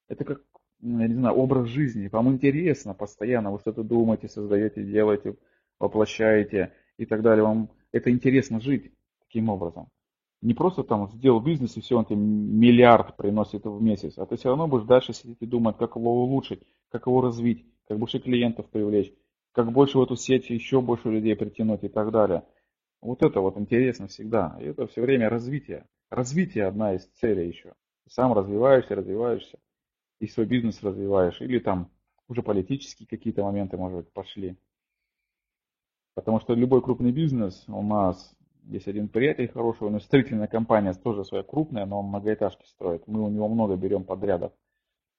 это как, я не знаю, образ жизни. Вам интересно постоянно, вы что-то думаете, создаете, делаете, воплощаете и так далее. Вам это интересно жить таким образом. Не просто там сделал бизнес и все, он тебе миллиард приносит в месяц, а ты все равно будешь дальше сидеть и думать, как его улучшить, как его развить, как больше клиентов привлечь, как больше в эту сеть еще больше людей притянуть и так далее. Вот это вот интересно всегда. И это все время развитие. Развитие одна из целей еще. Сам развиваешься, развиваешься, и свой бизнес развиваешь. Или там уже политические какие-то моменты, может быть, пошли. Потому что любой крупный бизнес у нас есть один приятель хороший, у него строительная компания тоже своя крупная, но он многоэтажки строит. Мы у него много берем подрядов.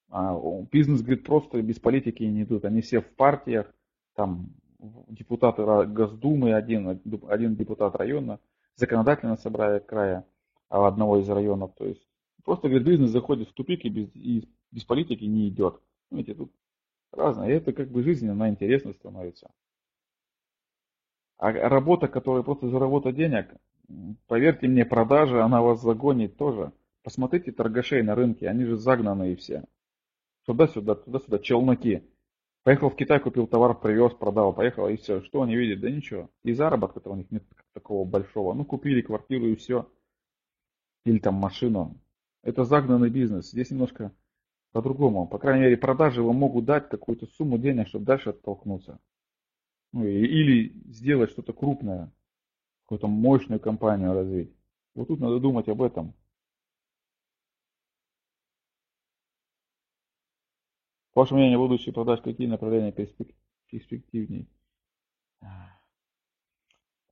А бизнес, говорит, просто без политики не идут. Они все в партиях, там депутаты Госдумы, один, один депутат района, законодательное собрание края а одного из районов. То есть просто говорит, бизнес заходит в тупик и без, и без политики не идет. Видите, тут разное. И это как бы жизнь, она интересно становится. А работа, которая просто заработать денег, поверьте мне, продажа, она вас загонит тоже. Посмотрите торгашей на рынке, они же загнанные все. Туда-сюда, туда-сюда, челноки. Поехал в Китай, купил товар, привез, продал, поехал, и все. Что они видят? Да ничего. И заработка-то у них нет такого большого. Ну, купили квартиру и все. Или там машину. Это загнанный бизнес. Здесь немножко по-другому. По крайней мере, продажи вам могут дать какую-то сумму денег, чтобы дальше оттолкнуться. Ну, или сделать что-то крупное, какую-то мощную компанию развить. Вот тут надо думать об этом. Ваше мнение, будущие продаж, какие направления перспективней?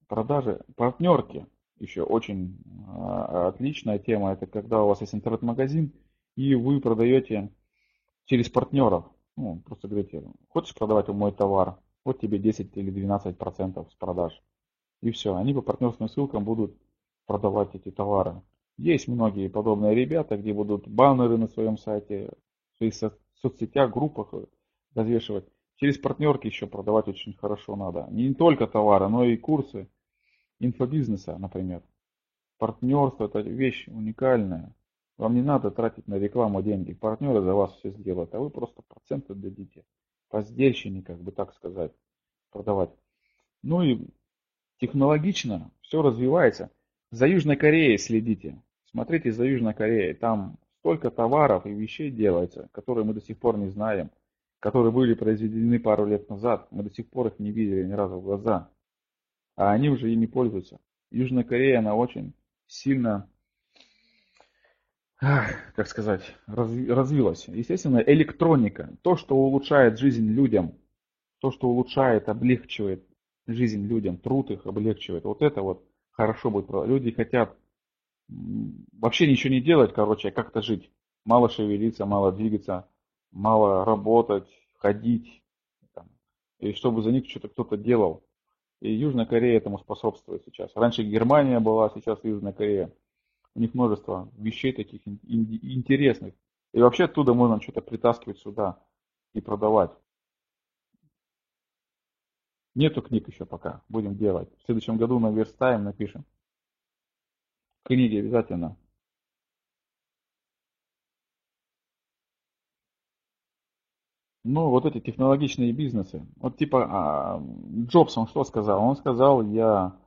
Продажи, партнерки, еще очень а, отличная тема. Это когда у вас есть интернет-магазин, и вы продаете через партнеров. Ну, просто говорите, хочешь продавать мой товар, вот тебе 10 или 12 процентов с продаж. И все, они по партнерским ссылкам будут продавать эти товары. Есть многие подобные ребята, где будут баннеры на своем сайте, в своих соцсетях, группах развешивать. Через партнерки еще продавать очень хорошо надо. Не только товары, но и курсы инфобизнеса, например. Партнерство это вещь уникальная. Вам не надо тратить на рекламу деньги. Партнеры за вас все сделают, а вы просто проценты дадите. Поздельщине, как бы так сказать, продавать. Ну и технологично все развивается. За Южной Кореей следите. Смотрите за Южной Кореей. Там столько товаров и вещей делается, которые мы до сих пор не знаем, которые были произведены пару лет назад. Мы до сих пор их не видели ни разу в глаза. А они уже ими пользуются. Южная Корея, она очень сильно, как сказать, развилась. Естественно, электроника, то, что улучшает жизнь людям, то, что улучшает, облегчивает жизнь людям, труд их облегчивает. Вот это вот хорошо будет. Люди хотят вообще ничего не делать, короче, а как-то жить. Мало шевелиться, мало двигаться, мало работать, ходить. Там, и чтобы за них что-то кто-то делал. И Южная Корея этому способствует сейчас. Раньше Германия была, сейчас Южная Корея. У них множество вещей таких интересных. И вообще оттуда можно что-то притаскивать сюда и продавать. Нету книг еще пока. Будем делать. В следующем году наверстаем, напишем. Книги обязательно. Ну, вот эти технологичные бизнесы. Вот типа а, Джобс, он что сказал? Он сказал, я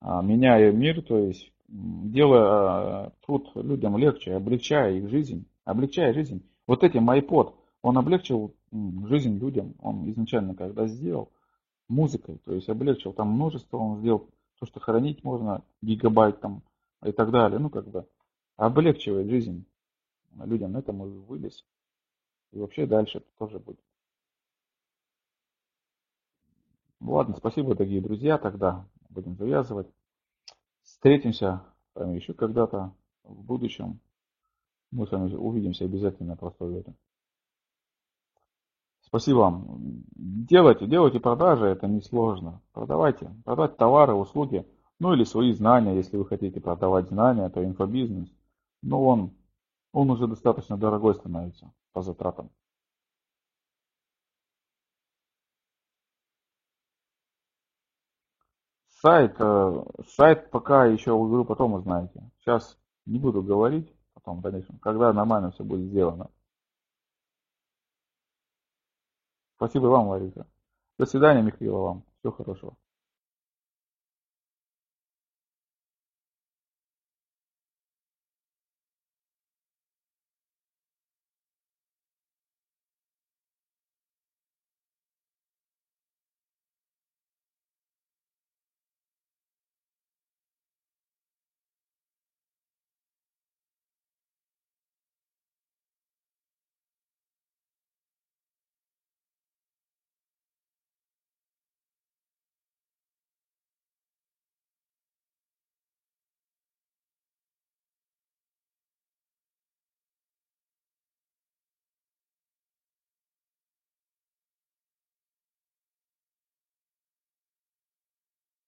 а, меняю мир, то есть делая а, труд людям легче, облегчая их жизнь, облегчая жизнь. Вот этим iPod, он облегчил жизнь людям, он изначально когда сделал, музыкой, то есть облегчил там множество, он сделал то, что хранить можно, гигабайт там и так далее, ну как бы облегчивает жизнь людям, на этом и вылез. И вообще дальше тоже будет. Ладно, спасибо, дорогие друзья, тогда будем завязывать. Встретимся еще когда-то в будущем. Мы с вами увидимся обязательно просто этом. Спасибо вам. Делайте, делайте продажи, это несложно. Продавайте, продать товары, услуги, ну или свои знания, если вы хотите продавать знания, то инфобизнес. Но он, он уже достаточно дорогой становится по затратам. Сайт, э, сайт пока еще, говорю, потом узнаете. Сейчас не буду говорить, потом, конечно, когда нормально все будет сделано. Спасибо вам, Лариса. До свидания, Михаил, вам. Всего хорошего.